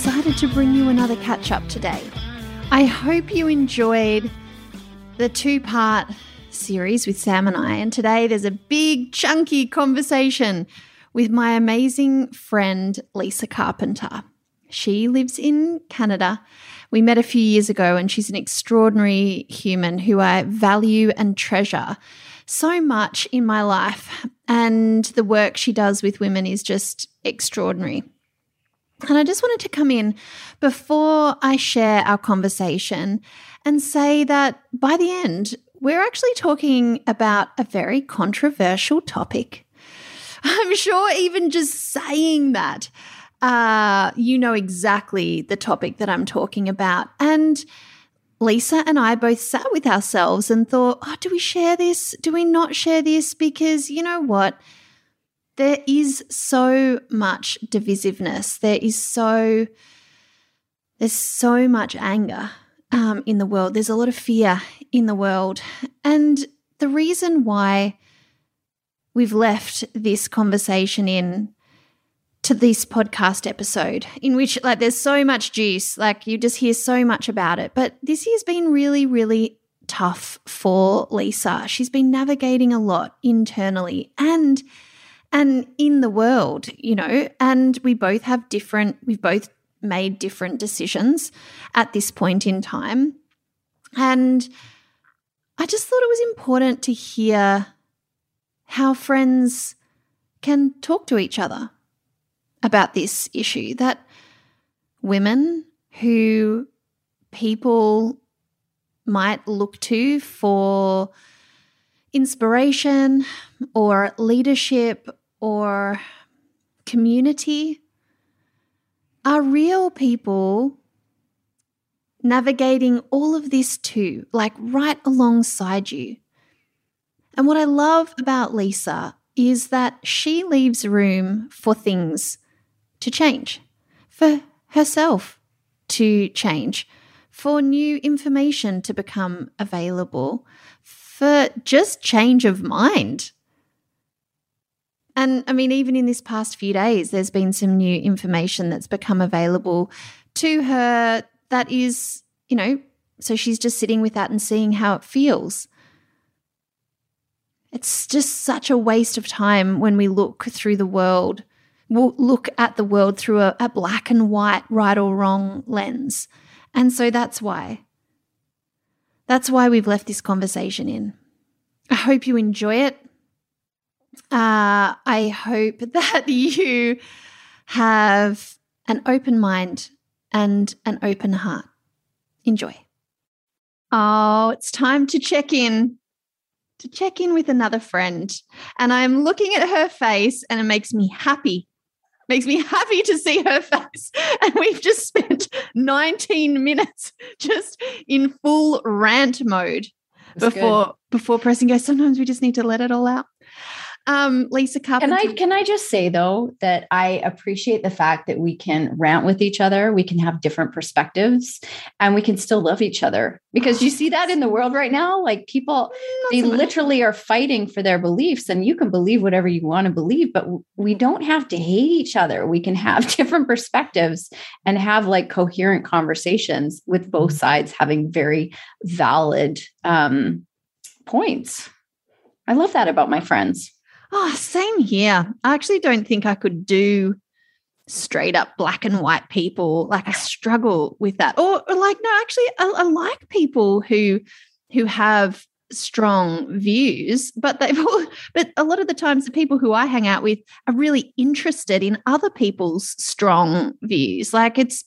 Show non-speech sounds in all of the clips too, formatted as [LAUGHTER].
excited to bring you another catch up today. I hope you enjoyed the two part series with Sam and I, and today there's a big, chunky conversation with my amazing friend Lisa Carpenter. She lives in Canada. We met a few years ago, and she's an extraordinary human who I value and treasure so much in my life. And the work she does with women is just extraordinary. And I just wanted to come in before I share our conversation and say that by the end, we're actually talking about a very controversial topic. [LAUGHS] I'm sure even just saying that, uh, you know exactly the topic that I'm talking about. And Lisa and I both sat with ourselves and thought, oh, do we share this? Do we not share this? Because you know what? There is so much divisiveness. There is so, there's so much anger um, in the world. There's a lot of fear in the world. And the reason why we've left this conversation in to this podcast episode in which like there's so much juice like you just hear so much about it but this year's been really really tough for Lisa she's been navigating a lot internally and and in the world you know and we both have different we've both made different decisions at this point in time. And I just thought it was important to hear how friends can talk to each other about this issue that women who people might look to for inspiration or leadership or community are real people navigating all of this too, like right alongside you. And what I love about Lisa is that she leaves room for things to change, for herself to change, for new information to become available, for just change of mind. And I mean, even in this past few days, there's been some new information that's become available to her that is, you know, so she's just sitting with that and seeing how it feels. It's just such a waste of time when we look through the world will look at the world through a, a black and white, right or wrong lens. And so that's why. That's why we've left this conversation in. I hope you enjoy it. Uh, I hope [LAUGHS] that you have an open mind and an open heart. Enjoy. Oh, it's time to check in. To check in with another friend. And I'm looking at her face and it makes me happy makes me [LAUGHS] happy to see her face. [LAUGHS] And we've just spent 19 minutes just in full rant mode That's before good. before pressing go. Sometimes we just need to let it all out. Um, Lisa Carpenter. Can I can I just say though that I appreciate the fact that we can rant with each other, we can have different perspectives, and we can still love each other. Because you see that in the world right now, like people, Not they so literally are fighting for their beliefs, and you can believe whatever you want to believe, but we don't have to hate each other. We can have [LAUGHS] different perspectives and have like coherent conversations with both mm-hmm. sides having very valid um, points. I love that about my friends. Oh, same here. I actually don't think I could do straight up black and white people. Like I struggle with that. Or, or like, no, actually, I, I, like people who who have strong views, but they've all, [LAUGHS] but a lot of the times the people who I hang out with are really interested in other people's strong views. Like it's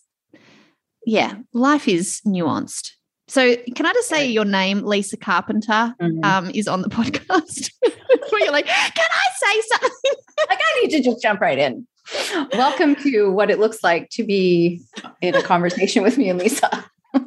yeah, life is nuanced. So, can I just say your name, Lisa Carpenter, mm-hmm. um, is on the podcast? [LAUGHS] Where you're like, can I say something? [LAUGHS] like, I need to just jump right in. Welcome to what it looks like to be in a conversation with me and Lisa. [LAUGHS]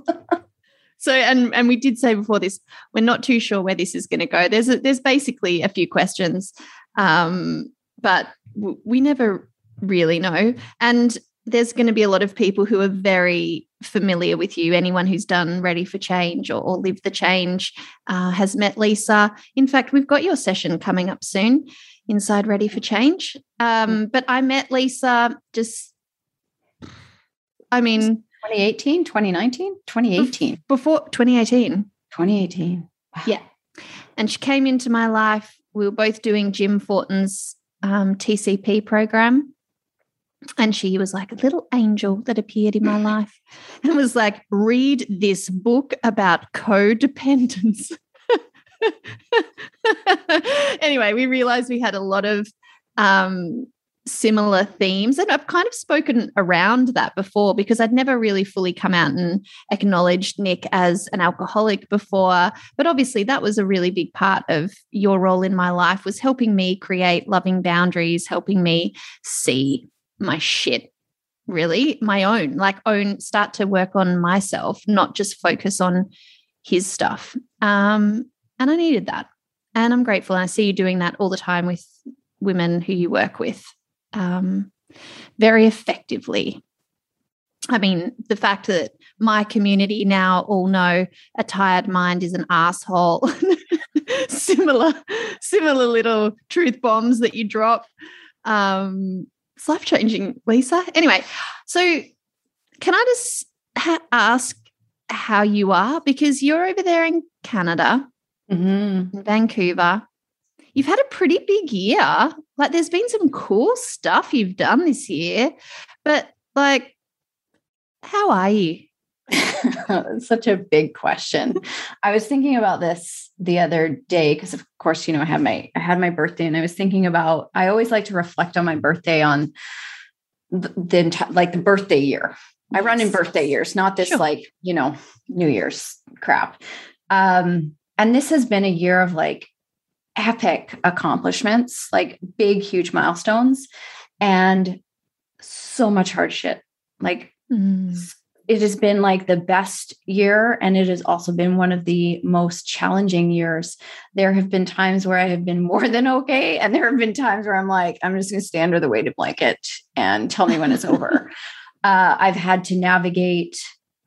so, and and we did say before this, we're not too sure where this is going to go. There's a, there's basically a few questions, um, but w- we never really know. And there's going to be a lot of people who are very familiar with you. Anyone who's done Ready for Change or, or Live the Change uh, has met Lisa. In fact, we've got your session coming up soon inside Ready for Change. Um, but I met Lisa just, I mean, 2018, 2019, 2018. Before 2018. 2018. Wow. Yeah. And she came into my life. We were both doing Jim Fortin's um, TCP program. And she was like a little angel that appeared in my life and was like, read this book about codependence. [LAUGHS] anyway, we realized we had a lot of um, similar themes. And I've kind of spoken around that before because I'd never really fully come out and acknowledged Nick as an alcoholic before. But obviously, that was a really big part of your role in my life was helping me create loving boundaries, helping me see my shit really my own like own start to work on myself not just focus on his stuff um and I needed that. And I'm grateful. And I see you doing that all the time with women who you work with um, very effectively. I mean, the fact that my community now all know a tired mind is an asshole. [LAUGHS] similar, similar little truth bombs that you drop. Um, it's life changing, Lisa. Anyway, so can I just ha- ask how you are? Because you're over there in Canada mm-hmm. in Vancouver. You've had a pretty big year. Like, there's been some cool stuff you've done this year, but like, how are you? [LAUGHS] Such a big question. I was thinking about this the other day because, of course, you know, I had my I had my birthday, and I was thinking about. I always like to reflect on my birthday on the, the like the birthday year. I run in birthday years, not this sure. like you know New Year's crap. Um, and this has been a year of like epic accomplishments, like big, huge milestones, and so much hardship. Like mm. It has been like the best year, and it has also been one of the most challenging years. There have been times where I have been more than okay, and there have been times where I'm like, I'm just going to stay under the weighted blanket and tell me when it's over. [LAUGHS] Uh, I've had to navigate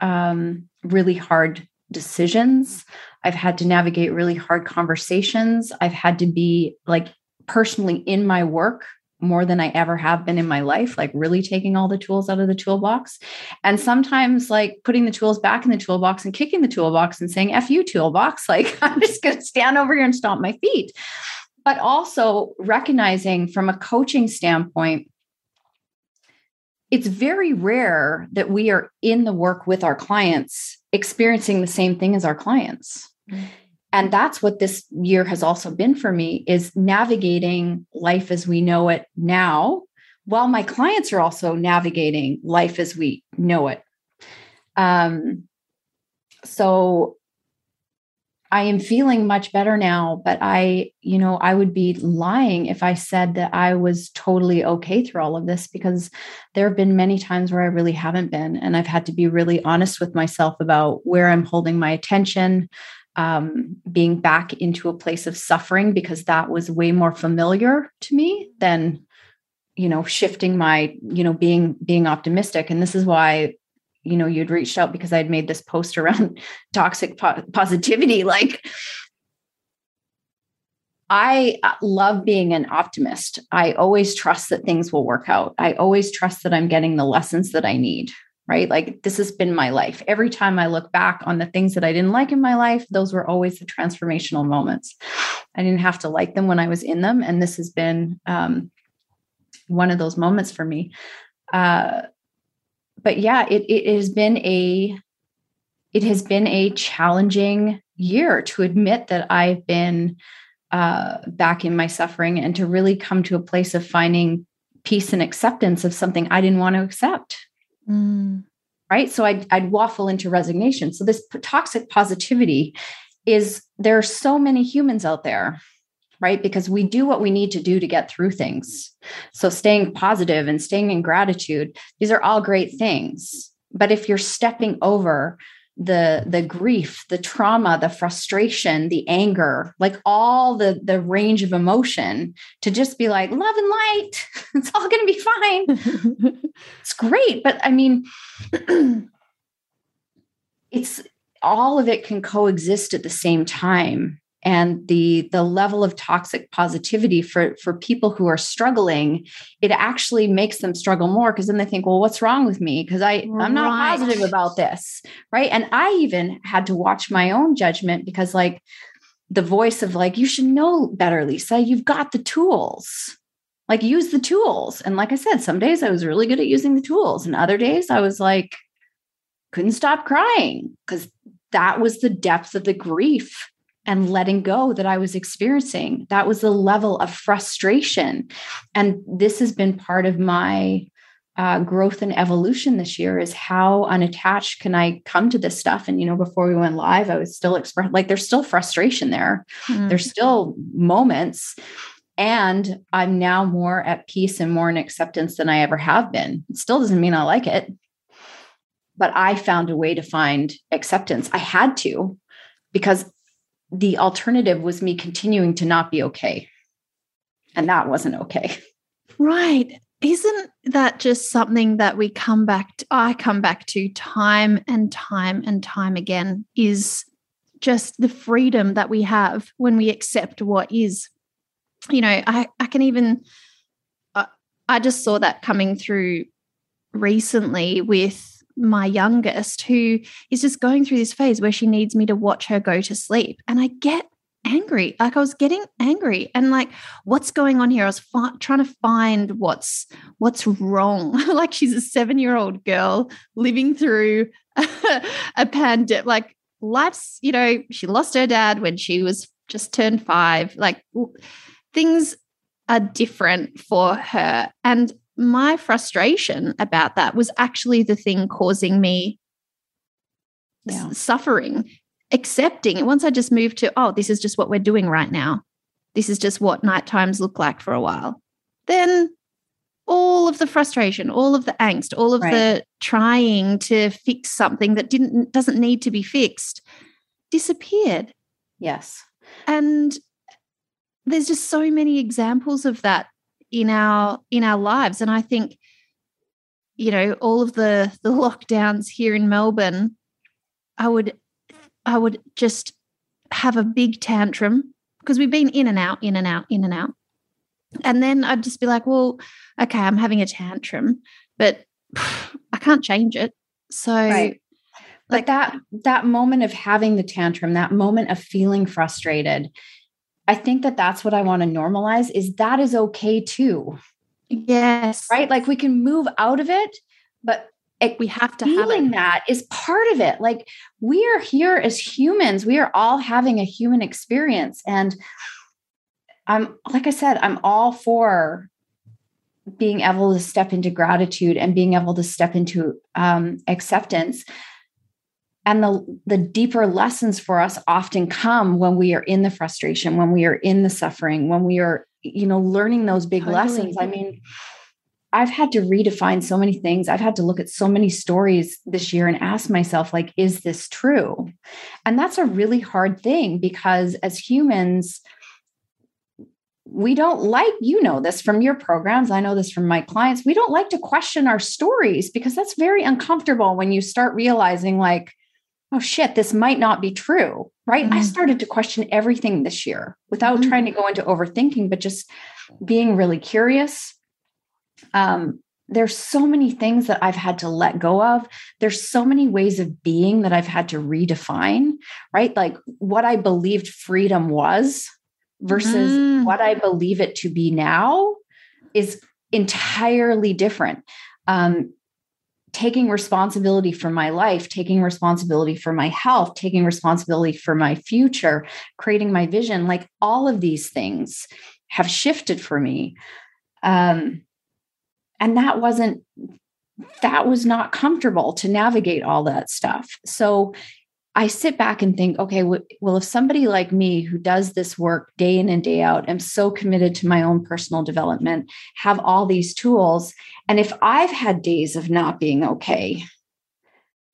um, really hard decisions. I've had to navigate really hard conversations. I've had to be like personally in my work more than I ever have been in my life, like really taking all the tools out of the toolbox. And sometimes like putting the tools back in the toolbox and kicking the toolbox and saying, F you, toolbox. [LAUGHS] Like, I'm just going to stand over here and stomp my feet. But also recognizing from a coaching standpoint, it's very rare that we are in the work with our clients experiencing the same thing as our clients. Mm-hmm. And that's what this year has also been for me is navigating life as we know it now, while my clients are also navigating life as we know it. Um, so I am feeling much better now, but I, you know, I would be lying if I said that I was totally okay through all of this because there have been many times where I really haven't been. And I've had to be really honest with myself about where I'm holding my attention, um, being back into a place of suffering because that was way more familiar to me than you know shifting my you know being being optimistic and this is why you know you'd reached out because i'd made this post around [LAUGHS] toxic po- positivity [LAUGHS] like I uh, love being an optimist. I always trust that things will work out. I always trust that I'm getting the lessons that I need, right? Like this has been my life. Every time I look back on the things that I didn't like in my life, those were always the transformational moments. I didn't have to like them when I was in them. And this has been um, one of those moments for me. Uh, but yeah, it, it has been a it has been a challenging year to admit that I've been uh, back in my suffering and to really come to a place of finding peace and acceptance of something I didn't want to accept. Mm. Right. So I'd, I'd waffle into resignation. So this toxic positivity is there are so many humans out there right? Because we do what we need to do to get through things. So staying positive and staying in gratitude, these are all great things. But if you're stepping over the the grief, the trauma, the frustration, the anger, like all the the range of emotion to just be like love and light, [LAUGHS] it's all going to be fine. [LAUGHS] it's great, but I mean [CLEARS THROAT] it's all of it can coexist at the same time and the the level of toxic positivity for for people who are struggling it actually makes them struggle more because then they think well what's wrong with me? Because i i'm not positive about this right? And i even had to watch my own judgment because like the voice of like you should know better lisa. You've got the tools. Like use the tools. And like i said some days i was really good at using the tools and other days i was like couldn't stop crying because that was the depth of the grief and letting go that I was experiencing. That was the level of frustration. And this has been part of my uh, growth and evolution this year is how unattached can I come to this stuff? And, you know, before we went live, I was still express like there's still frustration there. Mm. There's still moments. And I'm now more at peace and more in acceptance than I ever have been. It still doesn't mean I like it, but I found a way to find acceptance. I had to because the alternative was me continuing to not be okay. And that wasn't okay. Right. Isn't that just something that we come back to? I come back to time and time and time again is just the freedom that we have when we accept what is. You know, I, I can even, uh, I just saw that coming through recently with my youngest who is just going through this phase where she needs me to watch her go to sleep. And I get angry. Like I was getting angry and like, what's going on here? I was fi- trying to find what's what's wrong. [LAUGHS] like she's a seven year old girl living through [LAUGHS] a, a pandemic. Like life's, you know, she lost her dad when she was just turned five. Like things are different for her. And my frustration about that was actually the thing causing me yeah. suffering, accepting. Once I just moved to, oh, this is just what we're doing right now. This is just what night times look like for a while. Then all of the frustration, all of the angst, all of right. the trying to fix something that didn't doesn't need to be fixed disappeared. Yes. And there's just so many examples of that in our in our lives. And i think you know all of the the lockdowns here in melbourne i would i would just have a big tantrum because we've been in and out in and out in and out. And then i'd just be like well okay i'm having a tantrum but [SIGHS] i can't change it. So right. like that that moment of having the tantrum that moment of feeling frustrated I think that that's what I want to normalize is that is okay too. Yes. Right? Like we can move out of it, but it, we have to feeling have that is part of it. Like we are here as humans. We are all having a human experience. And I'm like I said, I'm all for being able to step into gratitude and being able to step into um, acceptance and the the deeper lessons for us often come when we are in the frustration when we are in the suffering when we are you know learning those big totally. lessons. I mean i've had to redefine so many things. I've had to look at so many stories this year and ask myself like is this true? And that's a really hard thing because as humans we don't like you know this from your programs i know this from my clients we don't like to question our stories because that's very uncomfortable when you start realizing like oh shit, this might not be true. Right. Mm-hmm. I started to question everything this year without mm-hmm. trying to go into overthinking, but just being really curious. Um, there's so many things that I've had to let go of. There's so many ways of being that I've had to redefine, right? Like what I believed freedom was versus mm. what I believe it to be now is entirely different. Um, taking responsibility for my life, taking responsibility for my health, taking responsibility for my future, creating my vision, like all of these things have shifted for me. Um, and that wasn't, that was not comfortable to navigate all that stuff. So I sit back and think, okay, well, if somebody like me who does this work day in and day out, am so committed to my own personal development, have all these tools, and if I've had days of not being okay,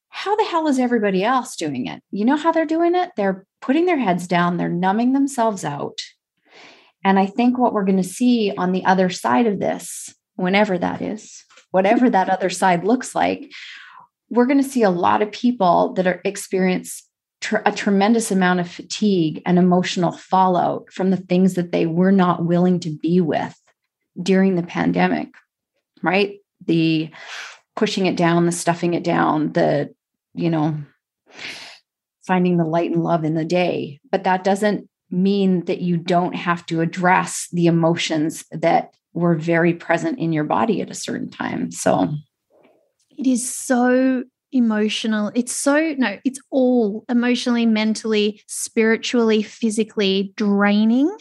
how the hell is everybody else doing it? You know how they're doing it? They're putting their heads down, they're numbing themselves out. And I think what we're going to see on the other side of this, whenever that is, whatever that other side looks like, we're going to see a lot of people that are experience tr- a tremendous amount of fatigue and emotional fallout from the things that they were not willing to be with during the pandemic right? The pushing it down the stuffing it down the you know finding the light and love in the day. But that doesn't mean that you don't have to address the emotions that were very present in your body at a certain time. So it is so emotional. It's so, no, it's all emotionally, mentally, spiritually, physically draining.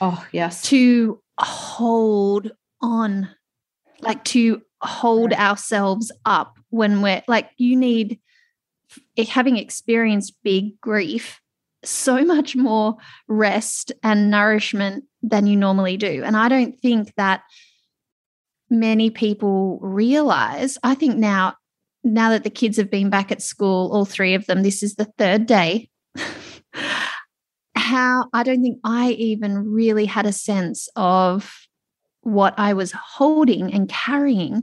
Oh, yes. To hold on, like to hold right. ourselves up when we're like, you need, having experienced big grief, so much more rest and nourishment than you normally do. And I don't think that many people realize i think now now that the kids have been back at school all three of them this is the third day [LAUGHS] how i don't think i even really had a sense of what i was holding and carrying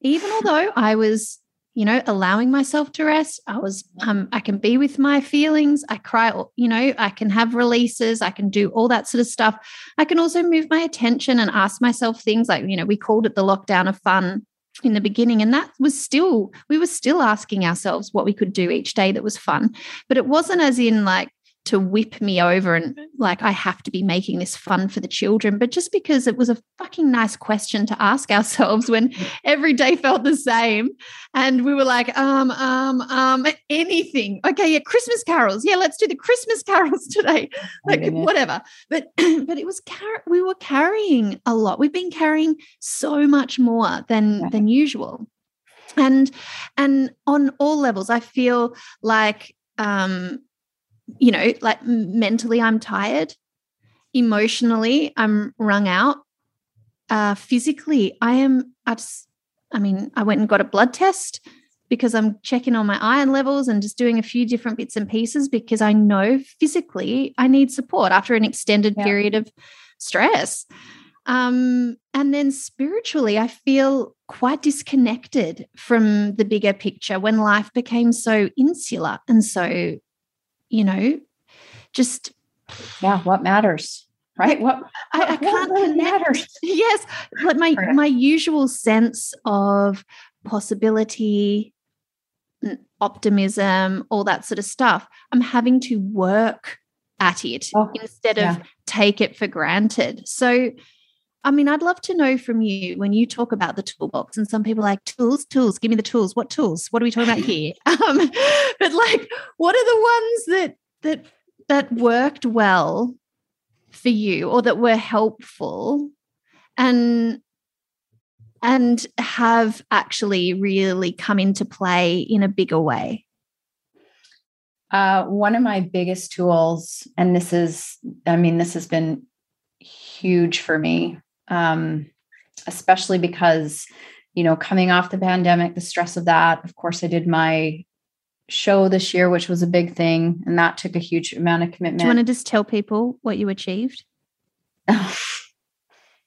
even although i was you know allowing myself to rest. I was um, i can be with my feelings. I cry you know i can have releases. I can do all that sort of stuff. I can also move my attention and ask myself things like you know we called it the lockdown of fun in the beginning and that was still we were still asking ourselves what we could do each day that was fun. But it wasn't as in like to whip me over and like I have to be making this fun for the children, but just because it was a fucking nice question to ask ourselves when [LAUGHS] every day felt the same. And we were like, um, um, um, anything. Okay, yeah, Christmas carols. Yeah, let's do the Christmas carols [LAUGHS] today. Like whatever. But [CLEARS THROAT] but it was car- we were carrying a lot. We've been carrying so much more than than usual. And and on all levels, I feel like um you know, like mentally, I'm tired. Emotionally, I'm wrung out. Uh, physically, I am. I just, I mean, I went and got a blood test because I'm checking on my iron levels and just doing a few different bits and pieces because I know physically I need support after an extended yeah. period of stress. Um, and then spiritually, I feel quite disconnected from the bigger picture when life became so insular and so you know, just yeah, what matters, right? What I, I can't what connect. Matters? [LAUGHS] Yes, like my Correct. my usual sense of possibility, mm, optimism, all that sort of stuff. I'm having to work at it oh, instead yeah. of take it for granted. So I mean, I'd love to know from you when you talk about the toolbox, and some people like tools, tools, give me the tools. What tools? What are we talking about here? [LAUGHS] Um, but like, what are the ones that that that worked well for you or that were helpful and and have actually really come into play in a bigger way? Uh, one of my biggest tools, and this is, I mean, this has been huge for me um, especially because, you know, coming off the pandemic, the stress of that. Of course, I did my show this year, which was a big thing, and that took a huge amount of commitment. Do you want to just tell people what you achieved? [LAUGHS] it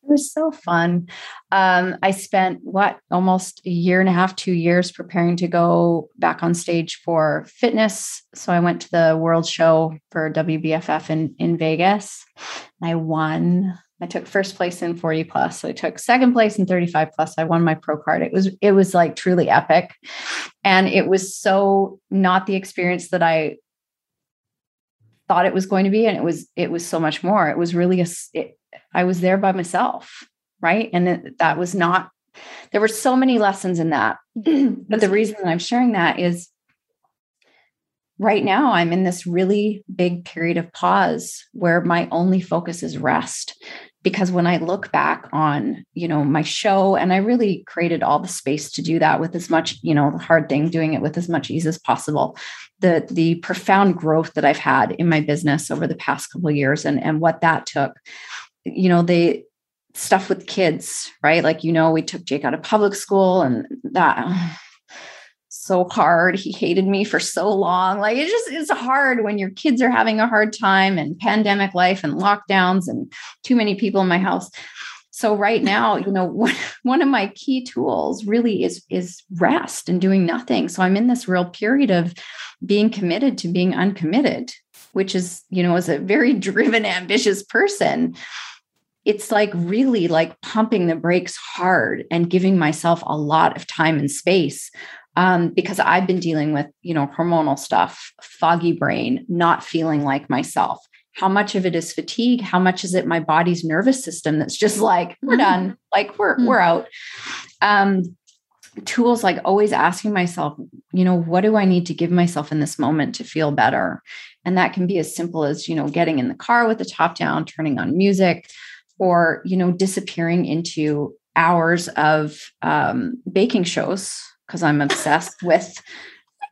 was so fun. Um, I spent what almost a year and a half, two years preparing to go back on stage for fitness. So I went to the World Show for WBFF in in Vegas. I won I took first place in 40 plus. So I took second place in 35 plus. I won my pro card. It was it was like truly epic. And it was so not the experience that I thought it was going to be and it was it was so much more. It was really a it, I was there by myself, right? And it, that was not there were so many lessons in that. [CLEARS THROAT] but the reason that I'm sharing that is right now I'm in this really big period of pause where my only focus is rest because when I look back on, you know, my show, and I really created all the space to do that with as much, you know, the hard thing, doing it with as much ease as possible. The the profound growth that I've had in my business over the past couple years and, and what that took, you know, they stuff with kids, right? Like, you know, we took Jake out of public school and that so hard. He hated me for so long. Like it just is hard when your kids are having a hard time and pandemic life and lockdowns and too many people in my house. So right now, you know, [LAUGHS] one of my key tools really is is rest and doing nothing. So I'm in this real period of being committed to being uncommitted, which is, you know, as a very [LAUGHS] driven ambitious person, it's like really like pumping the brakes hard and giving myself a lot of time and space um, because I've been dealing with, you know, hormonal stuff, foggy brain, not feeling like myself. How much of it is fatigue? How much is it my body's nervous system that's just like, we're mm-hmm. done, like we're mm-hmm. we're out. Um, tools like always asking myself, you know, what do I need to give myself in this moment to feel better? And that can be as simple as, you know, getting in the car with the top down, turning on music, or, you know, disappearing into hours of um, baking shows because I'm obsessed with,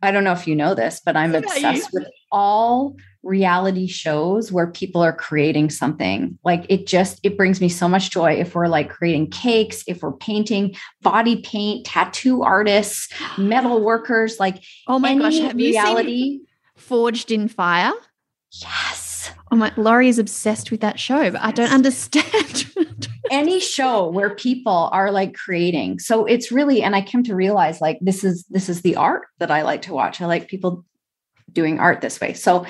I don't know if you know this, but I'm obsessed with all reality shows where people are creating something. Like it just it brings me so much joy if we're like creating cakes if we're painting body paint tattoo artists metal workers like oh my gosh have reality you seen forged in fire? Yes my laurie is obsessed with that show but i don't understand [LAUGHS] any show where people are like creating. So it's really, and I came to realize like this is this is the art that I like to watch. I like people doing art this way. So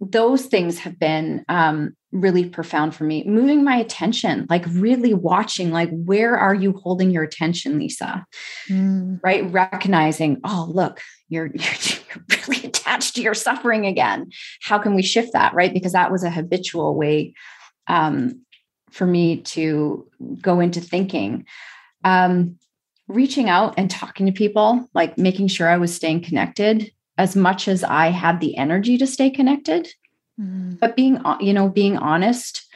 those things have been um, really profound for me. Moving my attention, like really watching, like where are you holding your attention, Lisa? Mm. Right, recognizing, oh look, you're, [LAUGHS] you're really attached to your suffering again. How can we shift that? Right, because that was a habitual way um, for me to go into thinking. Um, reaching out and talking to people, like making sure I was staying connected as much as I had the energy to stay connected, mm. but being, you know, being honest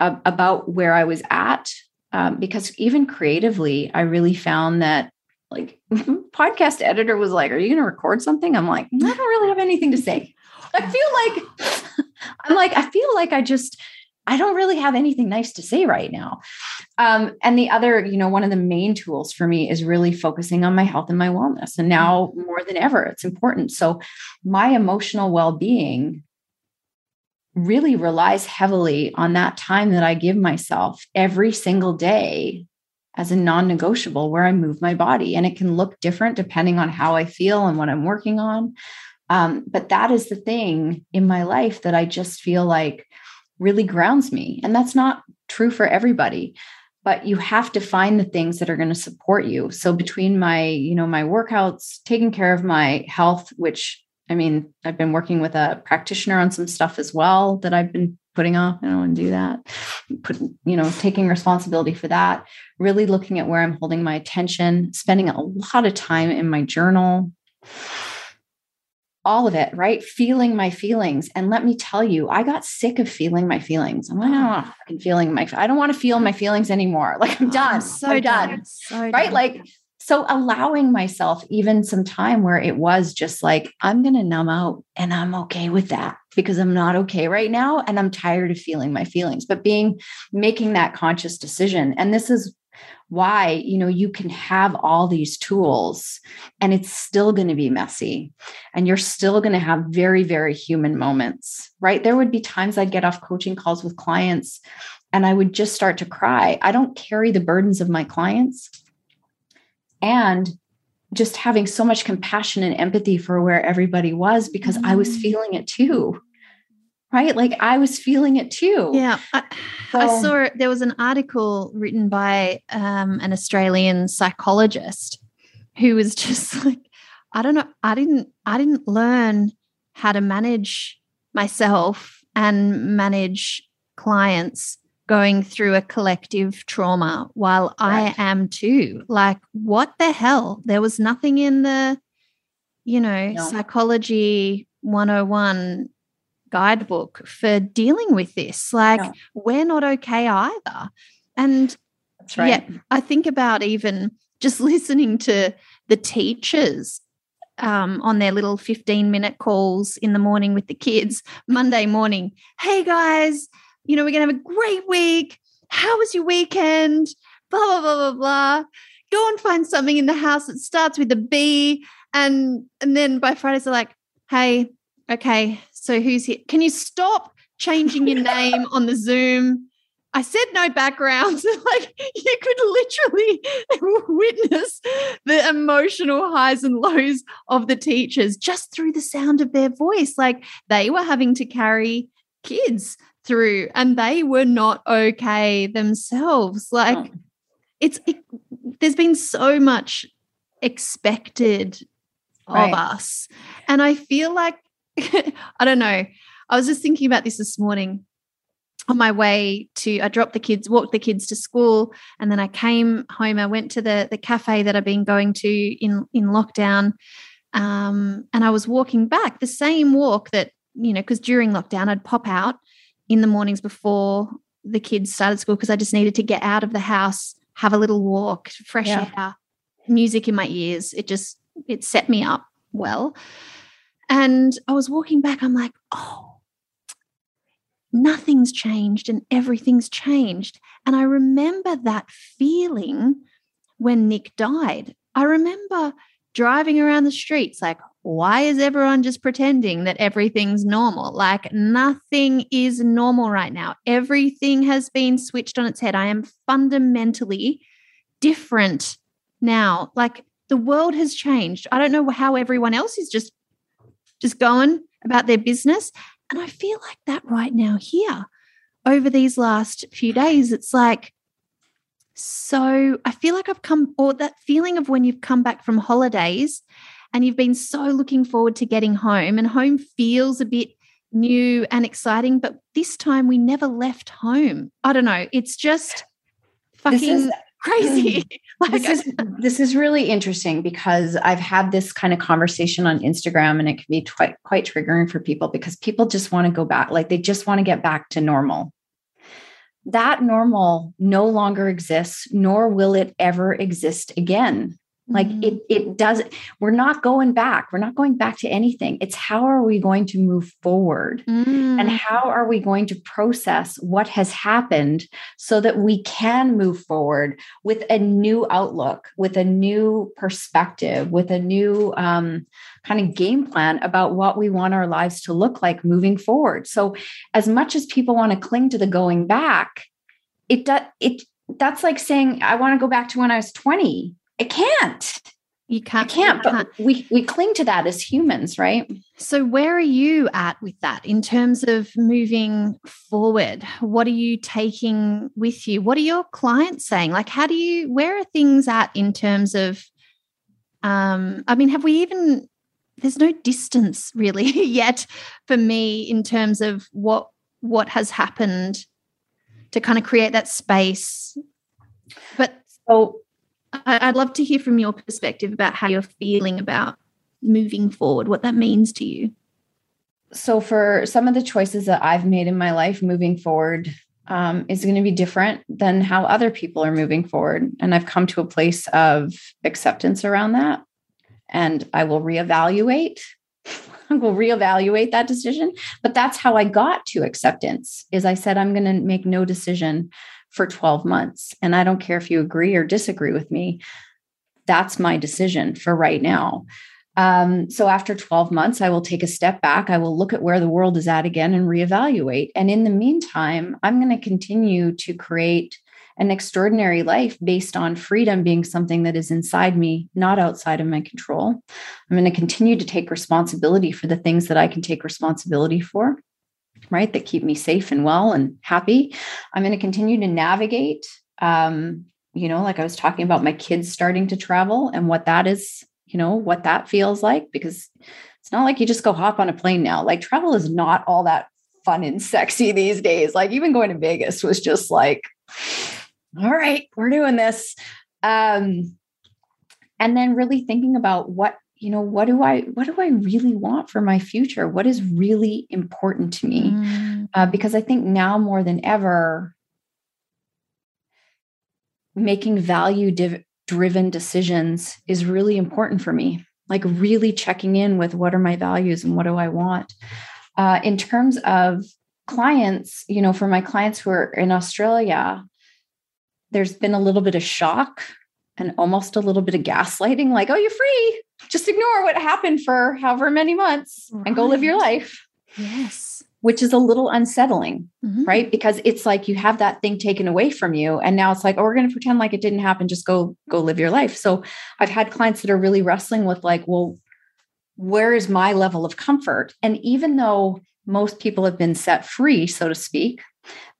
uh, about where I was at. Um, because even creatively, I really found that like [LAUGHS] podcast editor was like, Are you going to record something? I'm like, I don't really have anything to say. I feel like [LAUGHS] I'm like, I feel like I just I don't really have anything nice to say right now. Um, and the other, you know, one of the main tools for me is really focusing on my health and my wellness. And now more than ever, it's important. So my emotional well being really relies heavily on that time that I give myself every single day as a non negotiable where I move my body. And it can look different depending on how I feel and what I'm working on. Um, but that is the thing in my life that I just feel like really grounds me. And that's not true for everybody but you have to find the things that are going to support you so between my you know my workouts taking care of my health which i mean i've been working with a practitioner on some stuff as well that i've been putting off i don't want to do that put you know taking responsibility for that really looking at where i'm holding my attention spending a lot of time in my journal all of it, right? Feeling my feelings. And let me tell you, I got sick of feeling my feelings. I'm like, oh, I'm feeling my, I don't want to feel my feelings anymore. [LAUGHS] Like I'm done. I'm so I'm done. done. So right. Done. Like, so allowing myself even some time where it was just like, I'm going to numb out and I'm okay with that because I'm not okay right now. And I'm tired of feeling my feelings, but being, making that conscious decision. And this is why you know you can have all these tools and it's still going to be messy and you're still going to have very very human moments right there would be times i'd get off coaching calls with clients and i would just start to cry i don't carry the burdens of my clients and just having so much compassion and empathy for where everybody was because mm-hmm. i was mm. feeling it too right? Like I was feeling it too. Yeah. I, so, I saw there was an article written by um, an Australian psychologist who was [LAUGHS] just like, I don't know, I didn't, I didn't learn how to manage myself and manage clients going through a collective trauma while right. I am too. Like, what the hell? There was nothing in the, you know, no. psychology 101 guidebook for dealing with this. Like, no. we're not okay either. And that's right. yeah, I think about even just [LAUGHS] listening to the teachers um, on their little 15 minute calls in the morning with the kids, Monday morning. Hey guys, you know, we're going to have a great week. How was your weekend? Blah, blah, blah, blah, blah. Go and find something in the house that starts with a B. And, and then by Friday, they're like, hey, okay, so who's here? Can you stop changing your name on the Zoom? I said no backgrounds. [LAUGHS] like you could literally [LAUGHS] witness the emotional highs and lows of the teachers just through the sound of their voice. Like they were having to carry kids through and they were not okay themselves. Like oh. it's, it, there's been so much expected right. of us. And I feel like, [LAUGHS] I don't know, I was just thinking about this this morning on my way to I dropped the kids, walked the kids to school, and then I came home. I went to the the cafe that I've been going to in in lockdown, um, and I was walking back the same walk that you know because during lockdown I'd pop out in the mornings before the kids started school because I just needed to get out of the house, have a little walk, fresh yeah. air, music in my ears. It just it set me up well. And I was walking back, I'm like, oh, nothing's changed and everything's changed. And I remember that feeling when Nick died. I remember driving around the streets like, why is everyone just pretending that everything's normal? Like, nothing is normal right now. Everything has been switched on its head. I am fundamentally different now. Like, the world has changed. I don't know how everyone else is just just going about their business and I feel like that right now here over these last few days. It's like, so I feel like I've come, or that feeling of when you've come back from holidays and you've been so looking forward to getting home, and home feels a bit new and exciting, but this time we never left home. I don't know. It's just fucking crazy. Mm. [LAUGHS] like, this is [LAUGHS] this is really interesting because I've had this kind of conversation on Instagram, and it can be quite quite triggering for people because people just want to go back, like they just want to get back to normal. That normal no longer exists, nor will it ever exist again like mm-hmm. it it does we're not going back. We're not going back to anything. It's how are we going to move forward? Mm-hmm. and mm. how are we going to process what has happened so that we can move forward with a new outlook with a new perspective with a new um, kind of game plan about what we want our lives to look like moving forward? So as much as people want to cling to the going back it does it that's like saying i want to go back to when i was 20 I can't. You can't. I can't, can't. We we cling to that as humans, right? So where are you at with that in terms of moving forward? What are you taking with you? What are your clients saying? Like, how do you? Where are things at in terms of? Um, I mean, have we even? There's no distance really [LAUGHS] yet for me in terms of what what has happened to kind of create that space. But so I'd love to hear from your perspective about how you're feeling about moving forward, what that means to you. So, for some of the choices that I've made in my life moving forward, um, is going to be different than how other people are moving forward. And I've come to a place of acceptance around that. And I will reevaluate. [LAUGHS] I will reevaluate that decision. But that's how I got to acceptance is I said, I'm going to make no decision for 12 months. And I don't care if you agree or disagree with me. That's my decision for right now. Um, so after 12 months, I will take a step back. I will look at where the world is at again and reevaluate. And in the meantime, I'm going to continue to create an extraordinary life based on freedom being something that is inside me, not outside of my control. I'm going to continue to take responsibility for the things that I can take responsibility for right, that keep me safe and well and happy. I'm going to continue to navigate. Um, you know, like I was talking about my kids starting to travel and what that is, you know, what that feels like, because it's not like you just go hop on a plane now. Like travel is not all that fun and [LAUGHS] sexy these days. Like even going to Vegas was just like, all right, we're doing this. Um, and then really thinking about what you know what do i what do i really want for my future? What is really important to me? Mm. uh, because i think now more than ever making value div- driven decisions is really important for me. Like really checking in with what are my values and what do i want. Uh, in terms of clients you know for my clients who are in australia there's been a little bit of shock and almost a little bit of gaslighting like oh you're free just ignore what happened for however many months right. and go live your life yes which is a little unsettling mm-hmm. right because it's like you have that thing taken away from you and now it's like oh we're going to pretend like it didn't happen just go go live your life so i've had clients that are really wrestling with like well where is my level of comfort and even though most people have been set free so to speak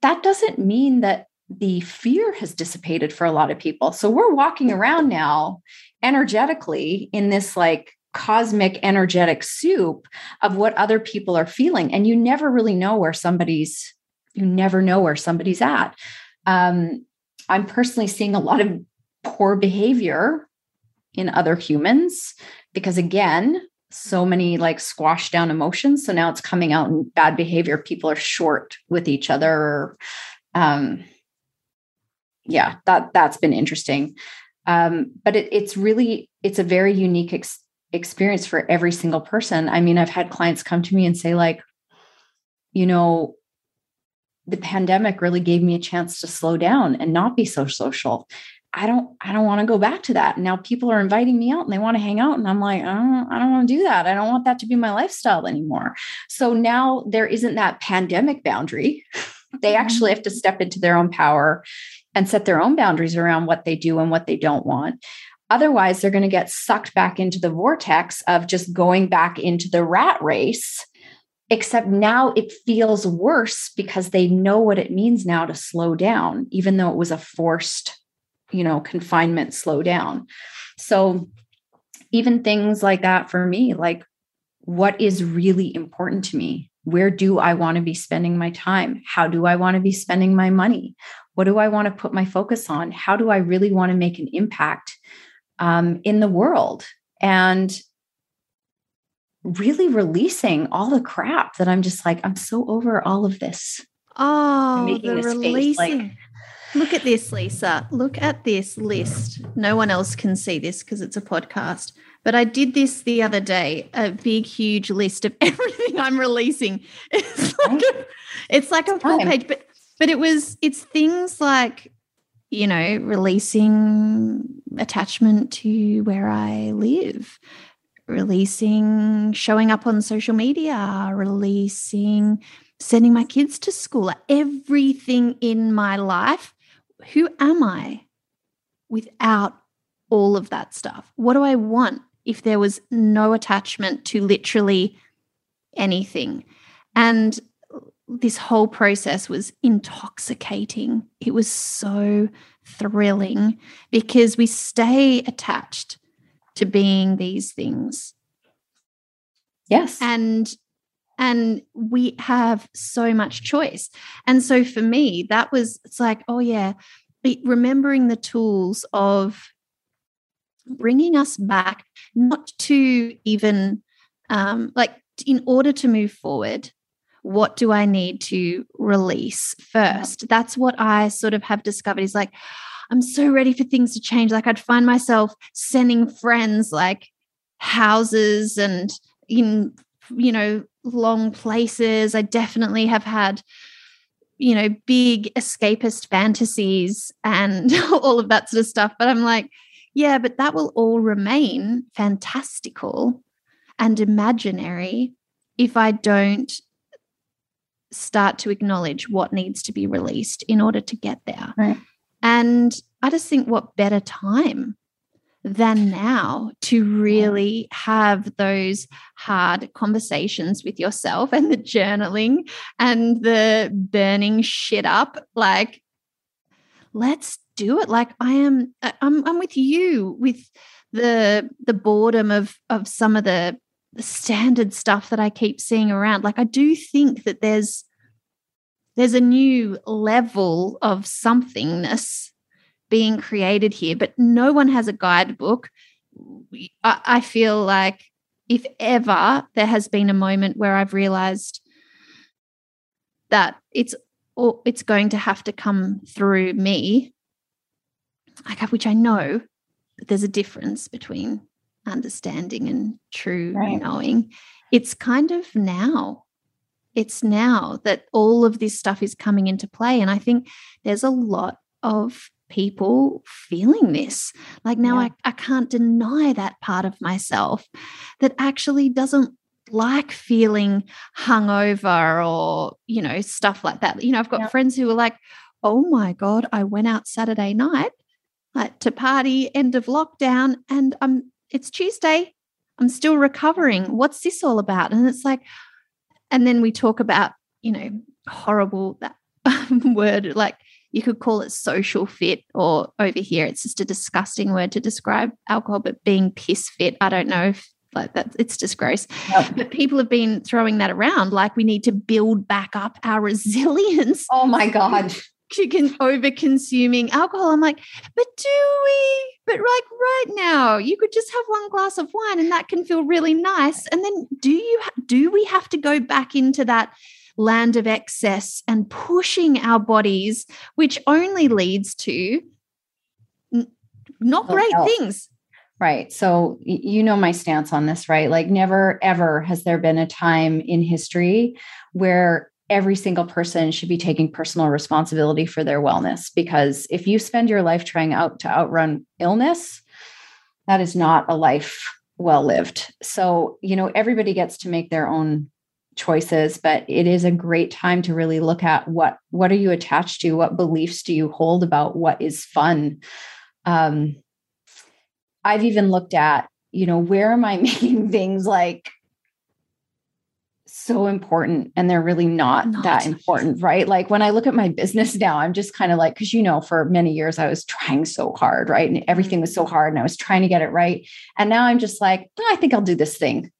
that doesn't mean that the fear has dissipated for a lot of people. So we're walking around now energetically in this like cosmic energetic soup of what other people are feeling. And you never really know where somebody's, you never know where somebody's at. Um, I'm personally seeing a lot of poor behavior in other humans because, again, so many like squashed down emotions. So now it's coming out in bad behavior. People are short with each other. Um, yeah, that that's been interesting. Um, but it, it's really it's a very unique ex- experience for every single person. I mean, I've had clients come to me and say like, you know, the pandemic really gave me a chance to slow down and not be so social. I don't I don't want to go back to that. Now people are inviting me out and they want to hang out and I'm like, don't, I don't want to do that. I don't want that to be my lifestyle anymore. So now there isn't that pandemic boundary. [LAUGHS] they actually have to step into their own power and set their own boundaries around what they do and what they don't want. Otherwise, they're going to get sucked back into the vortex of just going back into the rat race. Except now it feels worse because they know what it means now to slow down, even though it was a forced, you know, confinement slow down. So, even things like that for me, like what is really important to me? Where do I want to be spending my time? How do I want to be spending my money? What do I want to put my focus on? How do I really want to make an impact um, in the world? And really releasing all the crap that I'm just like, I'm so over all of this. Oh, the releasing. Like, Look at this, Lisa. Look at this list. No one else can see this because it's a podcast. But I did this the other day, a big, huge list of [LAUGHS] everything I'm releasing. It's like a, it's like a full page, but but it was, it's things like, you know, releasing attachment to where I live, releasing showing up on social media, releasing sending my kids to school, everything in my life. Who am I without all of that stuff? What do I want if there was no attachment to literally anything? And this whole process was intoxicating. It was so thrilling because we stay attached to being these things. Yes. And and we have so much choice. And so for me that was it's like oh yeah, remembering the tools of bringing us back not to even um like in order to move forward what do I need to release first? That's what I sort of have discovered is like, I'm so ready for things to change. Like, I'd find myself sending friends like houses and in, you know, long places. I definitely have had, you know, big escapist fantasies and [LAUGHS] all of that sort of stuff. But I'm like, yeah, but that will all remain fantastical and imaginary if I don't start to acknowledge what needs to be released in order to get there. Right. And I just think what better time than now to really have those hard conversations with yourself and the journaling and the burning shit up like let's do it like i am i'm i'm with you with the the boredom of of some of the the standard stuff that I keep seeing around. Like I do think that there's there's a new level of somethingness being created here, but no one has a guidebook. I, I feel like if ever there has been a moment where I've realized that it's it's going to have to come through me, which I know there's a difference between understanding and true right. knowing. It's kind of now. It's now that all of this stuff is coming into play. And I think there's a lot of people feeling this. Like now yeah. I, I can't deny that part of myself that actually doesn't like feeling hungover or, you know, stuff like that. You know, I've got yeah. friends who are like, oh my God, I went out Saturday night like to party, end of lockdown, and I'm it's Tuesday. I'm still recovering. What's this all about? And it's like, and then we talk about, you know, horrible that [LAUGHS] word like you could call it social fit, or over here, it's just a disgusting word to describe alcohol, but being piss fit. I don't know if like that, it's disgrace. Yep. But people have been throwing that around like we need to build back up our [LAUGHS] resilience. Oh my God. Chicken over consuming alcohol. I'm like, but do we? But like right now, you could just have one glass of wine and that can feel really nice. And then do you do we have to go back into that land of excess and pushing our bodies, which only leads to n- not great health. things. Right. So, you know my stance on this, right? Like, never, ever has there been a time in history where every single person should be taking personal responsibility for their wellness. Because if you spend your life trying out to outrun illness, that is not a life well lived. So, you know, everybody gets to make their own choices but it is a great time to really look at what what are you attached to what beliefs do you hold about what is fun um i've even looked at you know where am i [LAUGHS] making things like so important and they're really not, not, that important right? Like when i look at my business now i'm just kind of like because you know for many years i was trying so hard right? And everything was so mm-hmm. hard and i was trying to get it right. And now i'm just like oh, i think i'll do this thing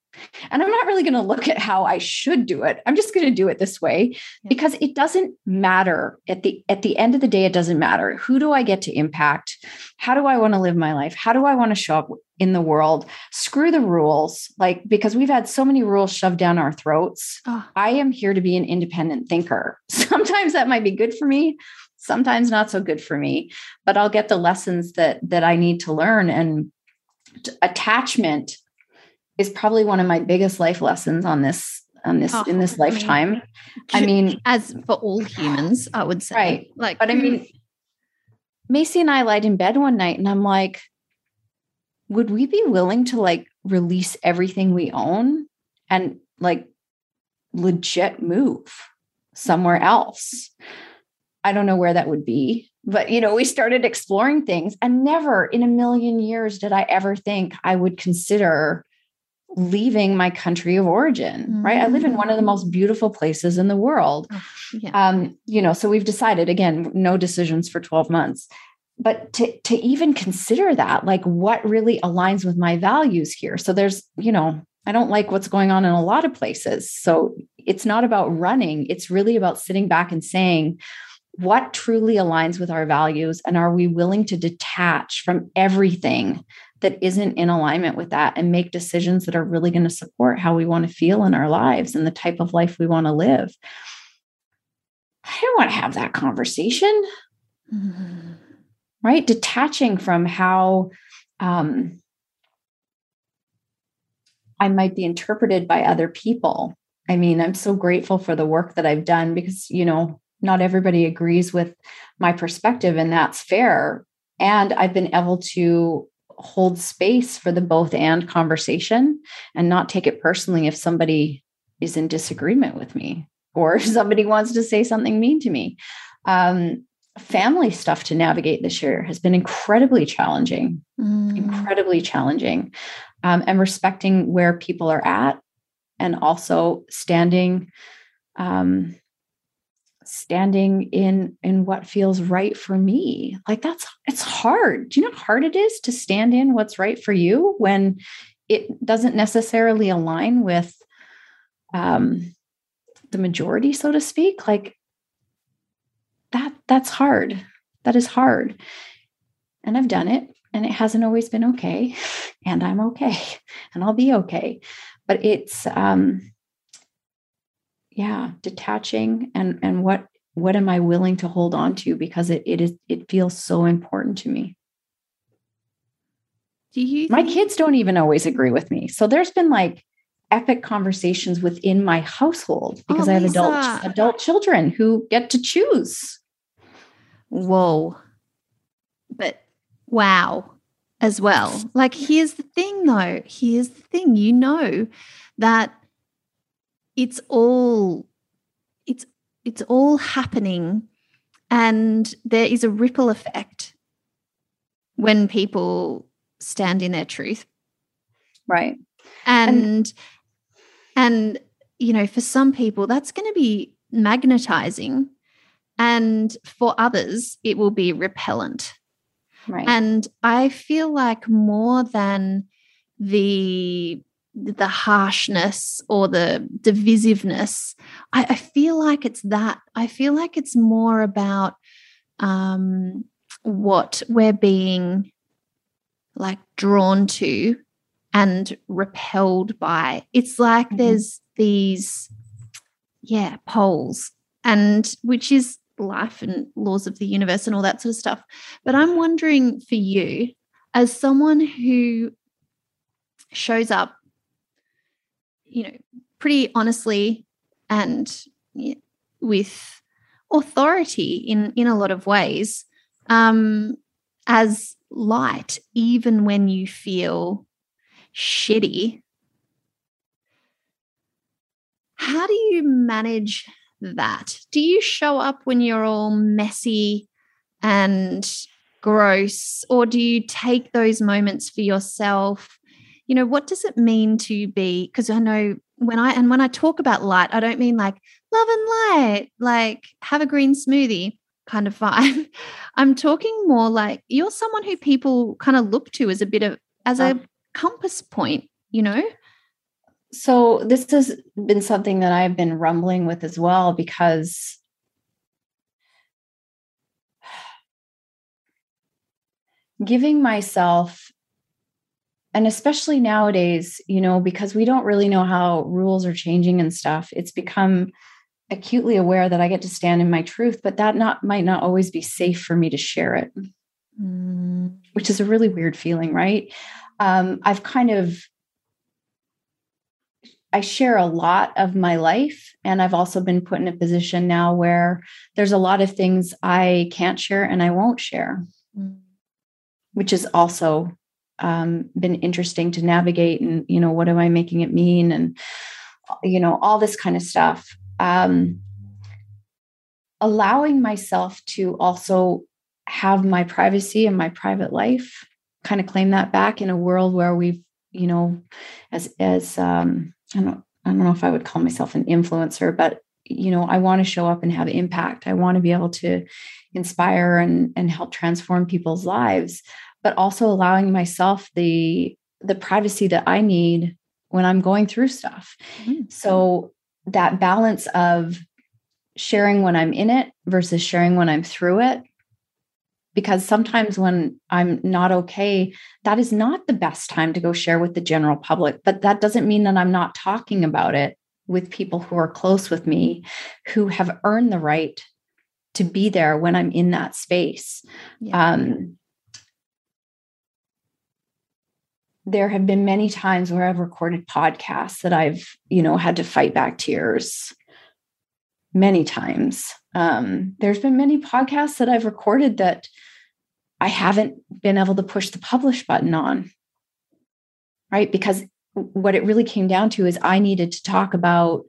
and I'm not really going to look at how I should do it. I'm just going to do it this way because it doesn't matter at the at the end of the day it doesn't matter. Who do I get to impact? How do I want to live my life? How do I want to show up in the world? Screw the rules. Like because we've had so many rules shoved down our throats. Oh. I am here to be an independent thinker. [LAUGHS] Sometimes that might be good for me, sometimes not so good for me, but I'll get the lessons that that I need to learn and attachment is probably one of my biggest life lessons on this on this oh, in this lifetime. I mean, as for all humans, I would say. Right. Like, but I hmm. mean, Macy and I lied in bed one night and I'm like, would we be willing to like release everything we own and like legit move somewhere else? I don't know where that would be, but you know, we started exploring things and never in a million years did I ever think I would consider leaving my country of origin mm-hmm. right? I live in one of the most beautiful places in the world. Oh, yeah. um you know so we've decided again no decisions for 12 months. But to to even consider that like what really aligns with my values here? So there's you know i don't like what's going on in a lot of places. So it's not about running. It's really about sitting back and saying what truly aligns with our values and are we willing to detach from everything that isn't in alignment with that and make decisions that are really going to support how we want to feel in our lives and the type of life we want to live. I don't want to have that conversation. Mm-hmm. Right? Detaching from how um, I might be interpreted by other people. I mean, I'm so grateful for the work that I've done because, you know, not everybody agrees with my perspective, and that's fair. And I've been able to hold space for the both and conversation and not take it personally if somebody is in disagreement with me or [LAUGHS] if somebody wants to say something mean to me. Um, family stuff to navigate this year has been incredibly challenging, mm. incredibly challenging, um, and respecting where people are at and also standing um, standing in in what feels right for me. Like that's it's hard. Do you know how hard it is to stand in what's right for you when it doesn't necessarily align with um the majority so to speak? Like that that's hard. That is hard. And i've done it and it hasn't always been okay [LAUGHS] and i'm okay and i'll be okay. But it's um yeah detaching and and what what am i willing to hold on to because it it is it feels so important to me. Do you my kids don't even always agree with me. So there's been like epic conversations within my household oh, because oh, i have adult adult children who get to choose. Whoa. But wow as well. Like here's the thing though. Here's the thing. You know that it's all it's it's all happening and there is a ripple effect when people stand in their truth. Right. And and, and you know for some people that's going to be magnetizing and for others it will be repellent. Right. And i feel like more than the the harshness or the divisiveness I, I feel like it's that i feel like it's more about um what we're being like drawn to and repelled by. It's like mm-hmm. there's these, yeah, poles, and which is life and laws of the universe and all that sort of stuff. But I'm wondering for you, as someone who shows up, you know, pretty honestly and with authority in in a lot of ways, um, as light, even when you feel shitty. How do you manage that? Do you show up when you're all messy and gross, or do you take those moments for yourself? You know, what does it mean to be? Because I know when I and when I talk about light, I don't mean like love and light, like have a green smoothie kind of vibe. [LAUGHS] I'm talking more like you're someone who people kind of look to as a bit of as a compass point, you know? So this has been something that I've been rumbling with as well because [SIGHS] giving myself and especially nowadays, you know, because we don't really know how rules are changing and stuff, it's become acutely aware that I get to stand in my truth, but that not might not always be safe for me to share it, mm. which is a really weird feeling, right? Um, I've kind of I share a lot of my life, and I've also been put in a position now where there's a lot of things I can't share and I won't share, mm. which is also um, been interesting to navigate. And you know, what am I making it mean? And you know, all this kind of stuff um, allowing myself to also have my privacy and my private life kind of claim that back in a world where we've you know as as um i don't i don't know if i would call myself an influencer but you know i want to show up and have impact i want to be able to inspire and and help transform people's lives but also allowing myself the the privacy that i need when i'm going through stuff mm-hmm. so that balance of sharing when I'm in it versus sharing when I'm through it. Because sometimes when I'm not okay, that is not the best time to go share with the general public. But that doesn't mean that I'm not talking about it with people who are close with me, who have earned the right to be there when I'm in that space. Yeah. Um, there have been many times where I've recorded podcasts that I've, you know, had to fight back tears many times. Um, there's been many podcasts that I've recorded that I haven't been able to push the publish button on, right? Because what it really came down to is I needed to talk about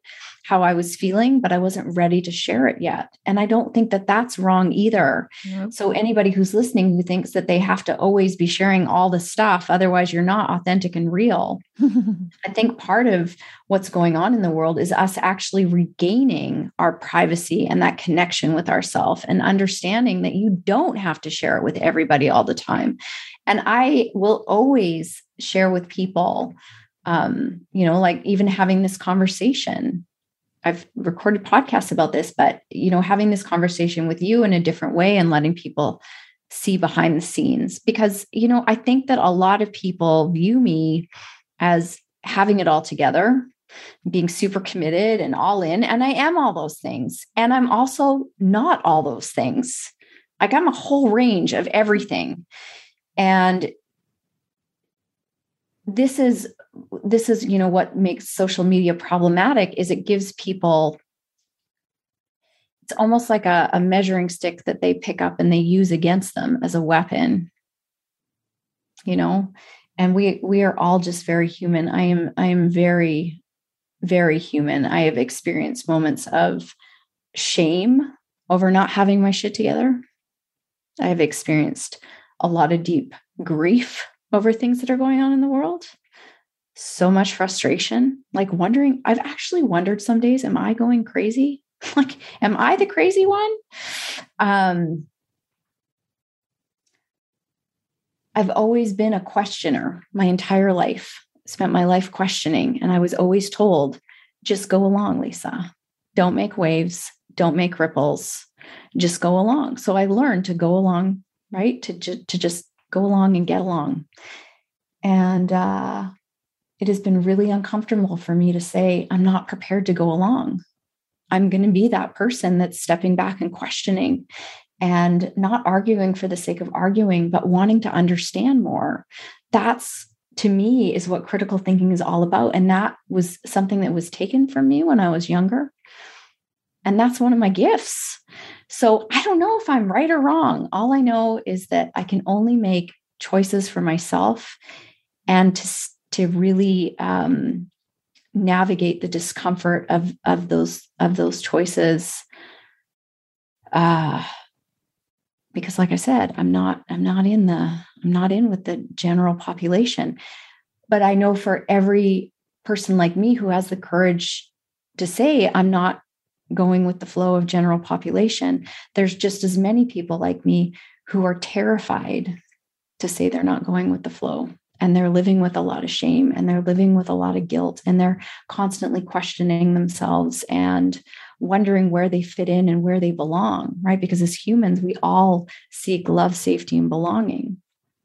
how I was feeling, but I wasn't ready to share it yet. And I don't think that that's wrong either. Yep. So, anybody who's listening who thinks that they have to always be sharing all the stuff, otherwise, you're not authentic and real. [LAUGHS] I think part of what's going on in the world is us actually regaining our privacy and that connection with ourselves and understanding that you don't have to share it with everybody all the time. And I will always share with people um, you know, like even having this conversation I've recorded podcasts about this, but you know, having this conversation with you in a different way and letting people see behind the scenes because you know i think that a lot of people view me as having it all together being super committed and all in and i am all those things and i'm also not all those things. Like i'm a whole range of everything and this is this is you know what makes social media problematic is it gives people it's almost like a, a measuring stick that they pick up and they use against them as a weapon. You know? And we we are all just very human. I am i am very very human. I have experienced moments of shame over not having my shit together. I have experienced a lot of deep grief over things that are going on in the world so much frustration like wondering i've actually wondered some days am i going crazy [LAUGHS] like, am I the crazy one? Um, I've always been a questioner my entire life, spent my life questioning. And I was always told, just go along, Lisa. Don't make waves, don't make ripples, just go along. So I learned to go along, right? To, ju- to just go along and get along. And uh, it has been really uncomfortable for me to say, I'm not prepared to go along. I'm going to be that person that's stepping back and questioning and not arguing for the sake of arguing, but wanting to understand more. That's to me is what critical thinking is all about. And that was something that was taken from me when I was younger. And that's one of my gifts. So I don't know if I'm right or wrong. All I know is that I can only make choices for myself and to, to really um, navigate the discomfort of of those of those choices uh because like i said i'm not i'm not in the i'm not in with the general population but i know for every person like me who has the courage to say i'm not going with the flow of general population there's just as many people like me who are terrified to say they're not going with the flow and they're living with a lot of shame and they're living with a lot of guilt and they're constantly questioning themselves and wondering where they fit in and where they belong, right? Because as humans, we all seek love, safety, and belonging.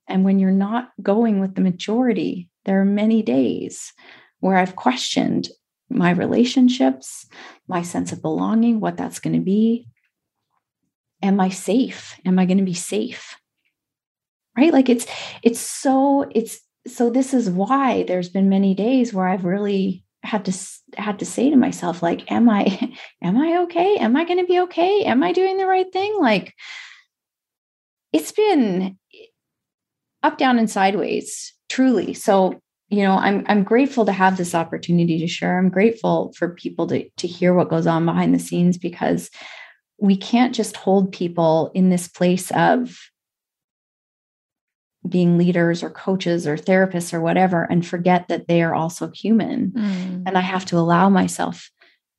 And when you're not going with the majority, there are many days where I've questioned my relationships, my sense of belonging, what that's going to be. Am I safe? Am I going to be safe? right like it's it's so it's so this is why there's been many days where I've really had to had to say to myself like am I [LAUGHS] am I okay? Am I going to be okay? Am I doing the right thing? Like it's been up down and sideways truly. So you know i'm i'm grateful to have this opportunity to share i'm grateful for people to to hear what goes on behind the scenes because we can't just hold people in this place of being leaders or coaches or therapists or whatever and forget that they are also human. Mm. And I have to allow myself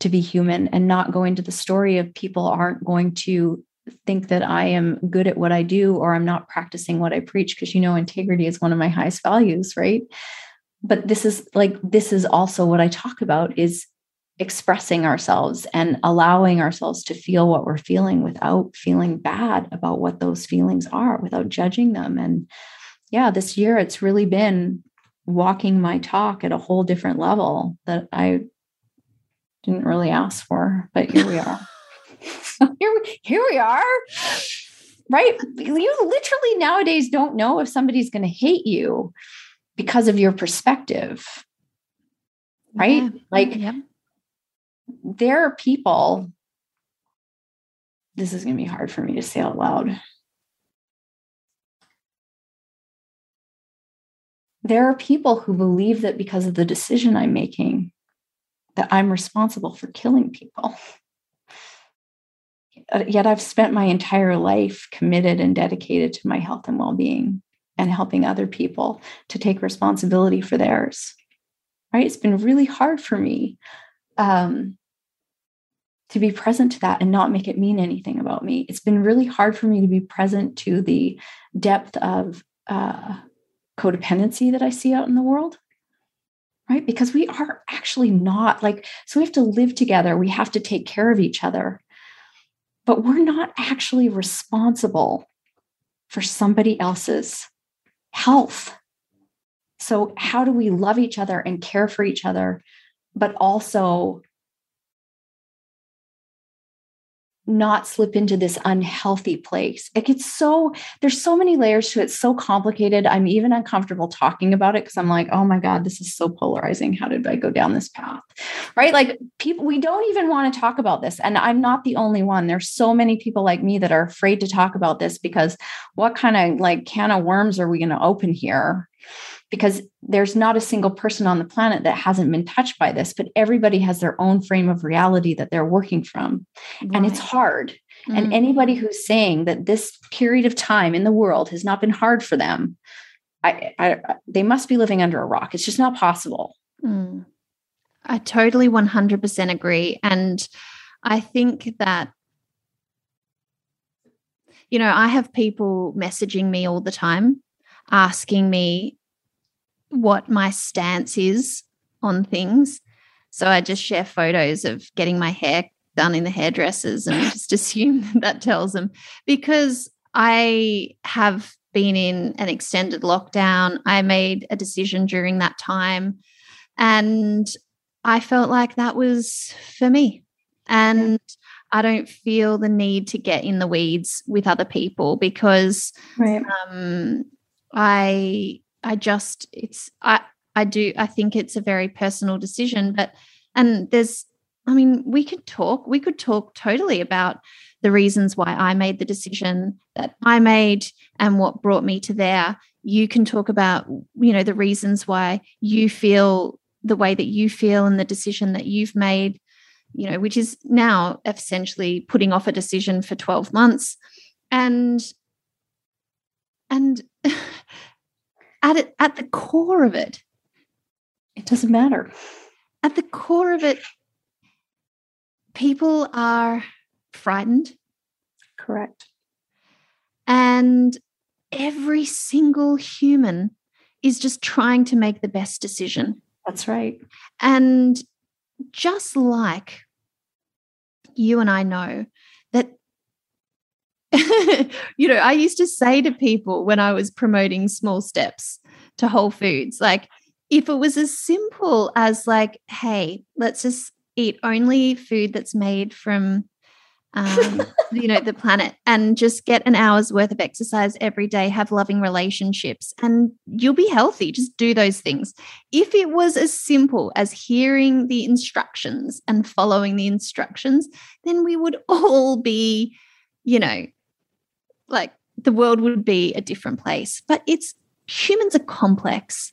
to be human and not go into the story of people aren't going to think that I am good at what I do or I'm not practicing what I preach because you know integrity is one of my highest values, right? But this is like this is also what I talk about is expressing ourselves and allowing ourselves to feel what we're feeling without feeling bad about what those feelings are, without judging them and yeah, this year it's really been walking my talk at a whole different level that I didn't really ask for, but here we are. [LAUGHS] [LAUGHS] here, we, here we are. Right? You literally nowadays don't know if somebody's going to hate you because of your perspective. Right? Yeah. Mm-hmm. Like yeah. there are people this is going to be hard for me to say out loud. there are people who believe that because of the decision I'm making, that I'm responsible for killing people. Yet I've spent my entire life committed and dedicated to my health and well being and helping other people to take responsibility for theirs. Right? It's been really hard for me um, to be present to that and not make it mean anything about me. It's been really hard for me to be present to the depth of uh, codependency that I see out in the world. Right. Because we are actually not like, so we have to live together. We have to take care of each other. But we're not actually responsible for somebody else's health. So, how do we love each other and care for each other, but also not slip into this unhealthy place. It gets so, there's so many layers to it, so complicated. I'm even uncomfortable talking about it because I'm like, oh my God, this is so polarizing. How did I go down this path? Right? Like people, we don't even want to talk about this. And I'm not the only one. There's so many people like me that are afraid to talk about this because what kind of like can of worms are we going to open here? Because there's not a single person on the planet that hasn't been touched by this, but everybody has their own frame of reality that they're working from. Right. And it's hard. Mm-hmm. And mm. anybody who's saying that this period of time in the world has not been hard for them, I, I, they must be living under a rock. It's just not possible. Mm. I totally 100% agree. And I think that you know, I have people messaging me all the time asking me what my stance is on things. So I just share photos of getting my hair done in the hairdressers and [LAUGHS] just assume that, that tells them because I have been in an extended lockdown. I made a decision during that time and I felt like that was for me. And I don't feel the need to get in the weeds with other people because right. um, I I just it's I I do I think it's a very personal decision, but and there's I mean we could talk we could talk totally about the reasons why I made the decision that I made and what brought me to there. You can talk about you know the reasons why you feel the way that you feel and the decision that you've made you know which is now essentially putting off a decision for 12 months and and [LAUGHS] at it at the core of it it doesn't matter. At the core of it people are frightened. Correct. And every single human is just trying to make the best decision. That's right. And just like you and I know that [LAUGHS] you know, I used to say to people when I was promoting small steps to Whole Foods, like, if it was as simple as, like, hey, let's just eat only food that's made from, um, [LAUGHS] you know, the planet and just get an hour's worth of exercise every day, have loving relationships, and you'll be healthy. Just do those things. If it was as simple as hearing the instructions and following the instructions, then we would [LAUGHS] all be, you know, like the world would be a different place. But it's humans are complex.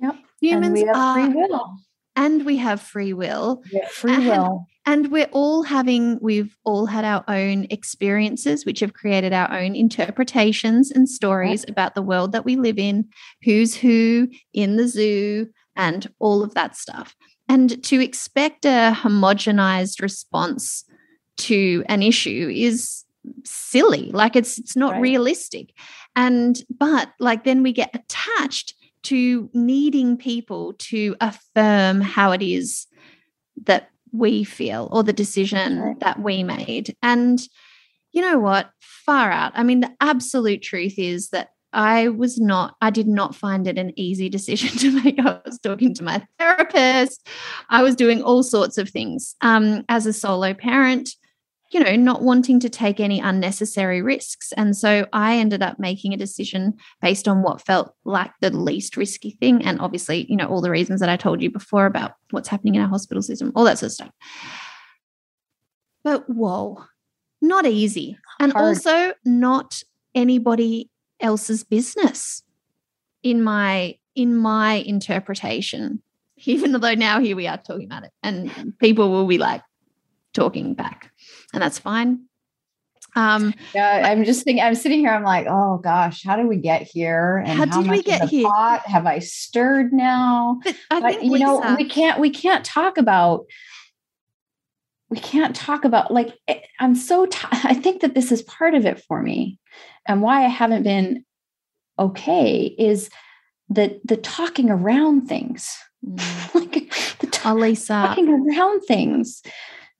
Yep. Humans and we have are, free will. And we have free will. free and, will. And we're all having, we've all had our own experiences, which have created our own interpretations and stories about the world that we live in, who's who in the zoo, and all of that stuff. And to expect a homogenized response to an issue is silly like it's it's not right. realistic and but like then we get attached to needing people to affirm how it is that we feel or the decision right. that we made and you know what far out i mean the absolute truth is that I was not, I did not find it an easy [LAUGHS] decision to make. I was talking to my therapist. I was doing all sorts of things. Um, as a solo parent, you know, not wanting to take any unnecessary risks. And so I ended up making a decision based on what felt like the least risky thing. And obviously, you know, all the reasons that I told you before about what's happening in our hospital system, all that sort of stuff. But whoa, not easy. And Hard. also not anybody else's business in my in my interpretation [LAUGHS] even though now here we are talking about it and people will be like talking back and that's fine. Um, yeah, I'm just thinking, I'm sitting here, I'm like, oh gosh, how did we get here? And how, how did we get here? Pot have I stirred now? But, but you Lisa, know, we can't, we can't talk about, we can't talk about like, eh, I'm so, t- [LAUGHS] I think that this is part of it for me. And why I haven't been okay is the, the talking around things. Mm. [LAUGHS] like the t- Lisa. talking around things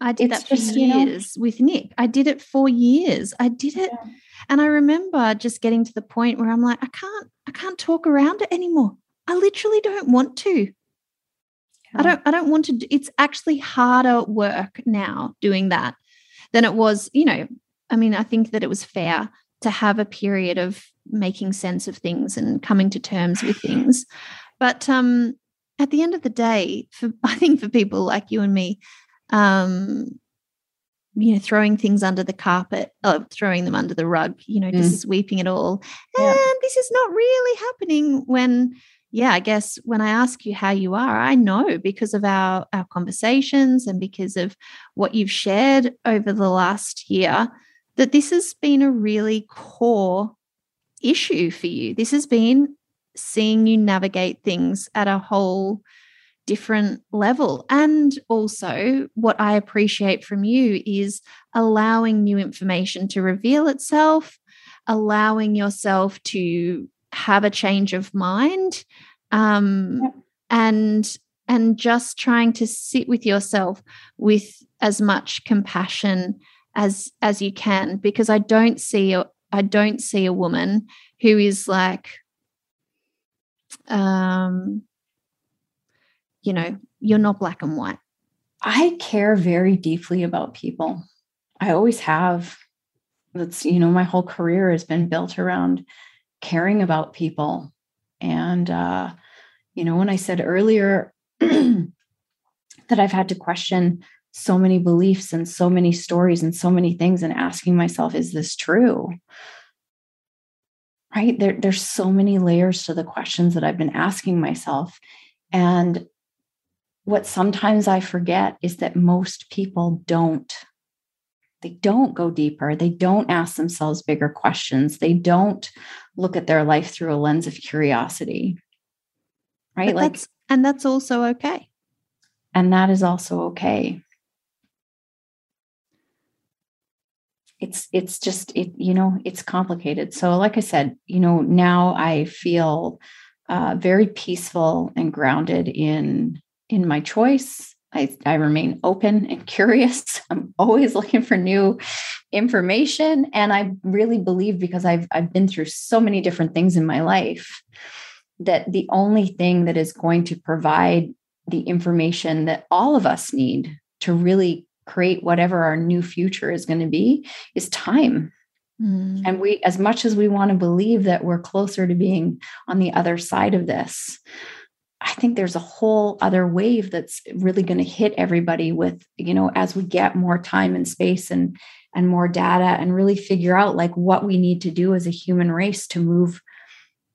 I did it's that for just, years you know, with Nick. I did it for years. I did it. Yeah. And I remember just getting to the point where I'm like, I can't, I can't talk around it anymore. I literally don't want to. Yeah. I don't, I don't want to. Do, it's actually harder work now doing that than it was, you know. I mean, I think that it was fair to have a period of making sense of things and coming to terms with things. But um, at the end of the day, for [LAUGHS] I think for people like you and me, um, you know, throwing things under the carpet, or throwing them under the rug, you know, mm. just sweeping it all. Yeah. And this is not really happening when, yeah, I guess when I ask you how you are, I know because of our our conversations and because of what you've shared over the last year that this has been a really core issue for you. This has been seeing you navigate things at a whole different level. And also, what I appreciate from you is allowing new information to reveal itself, allowing yourself to have a change of mind, um, yeah. and and just trying to sit with yourself with as much compassion as as you can because i don't see a, i don't see a woman who is like um you know you're not black and white. I care very deeply about people. I always have. That's you know my whole career has been built around caring about people. And uh you know when i said earlier [CLEARS THROAT] that i've had to question so many beliefs and so many stories and so many things and asking myself is this true? Right? There, there's so many layers to the questions that i've been asking myself. And what sometimes i forget is that most people don't they don't go deeper. They don't ask themselves bigger questions. They don't look at their life through a lens of curiosity right? But like that's, and that's also okay. And that is also okay. It's it's just it you know it's complicated. So like i said you know now i feel uh, very peaceful and grounded in in my choice I, I remain open and [LAUGHS] curious i'm always looking for new information and i really believe because i've i've been through so many different things in my life that the only thing that is going to provide the information that all of us need to really create whatever our new future is going to be is time. Mm. And we, as much as we want to believe that we're closer to being on the other side of this, I think there's a whole other wave that's really going to hit everybody with, you know, as we get more time and space and and more data and really figure out like what we need to do as a human race to move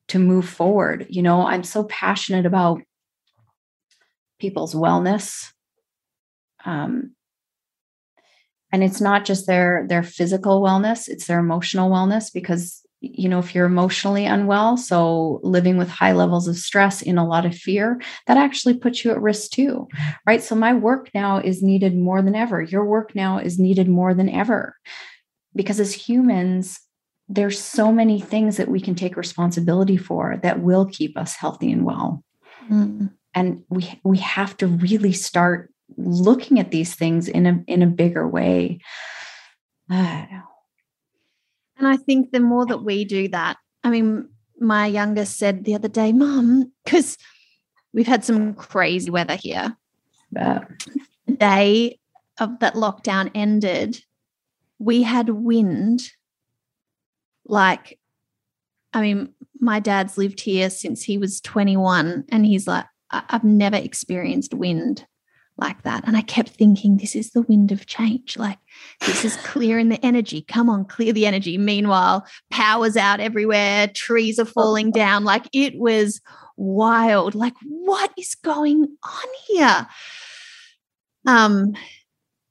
to move forward. You know, I'm so passionate about people's wellness. Um, and it's not just their their physical wellness it's their emotional wellness because you know if you're emotionally unwell so living with high levels of stress in a lot of fear that actually puts you at risk too right? So my work now is needed more than ever. Your work now is needed more than ever. Because as humans there's so many things that we can take responsibility for that will keep us healthy and well. Mm. and we we have to really start looking at these things in a in a bigger way. [SIGHS] and I think the more that we do that, I mean, my youngest said the other day, Mom, because we've had some crazy weather here. The day of that lockdown ended, we had wind. Like, I mean, my dad's lived here since he was 21, and he's like, I've never experienced wind like that. And I kept thinking, this is the wind of change. Like, this is clearing the energy. Come on, clear the energy. Meanwhile, power's out everywhere, trees are falling [LAUGHS] down. Like, it was wild. Like, what is going on here? Um,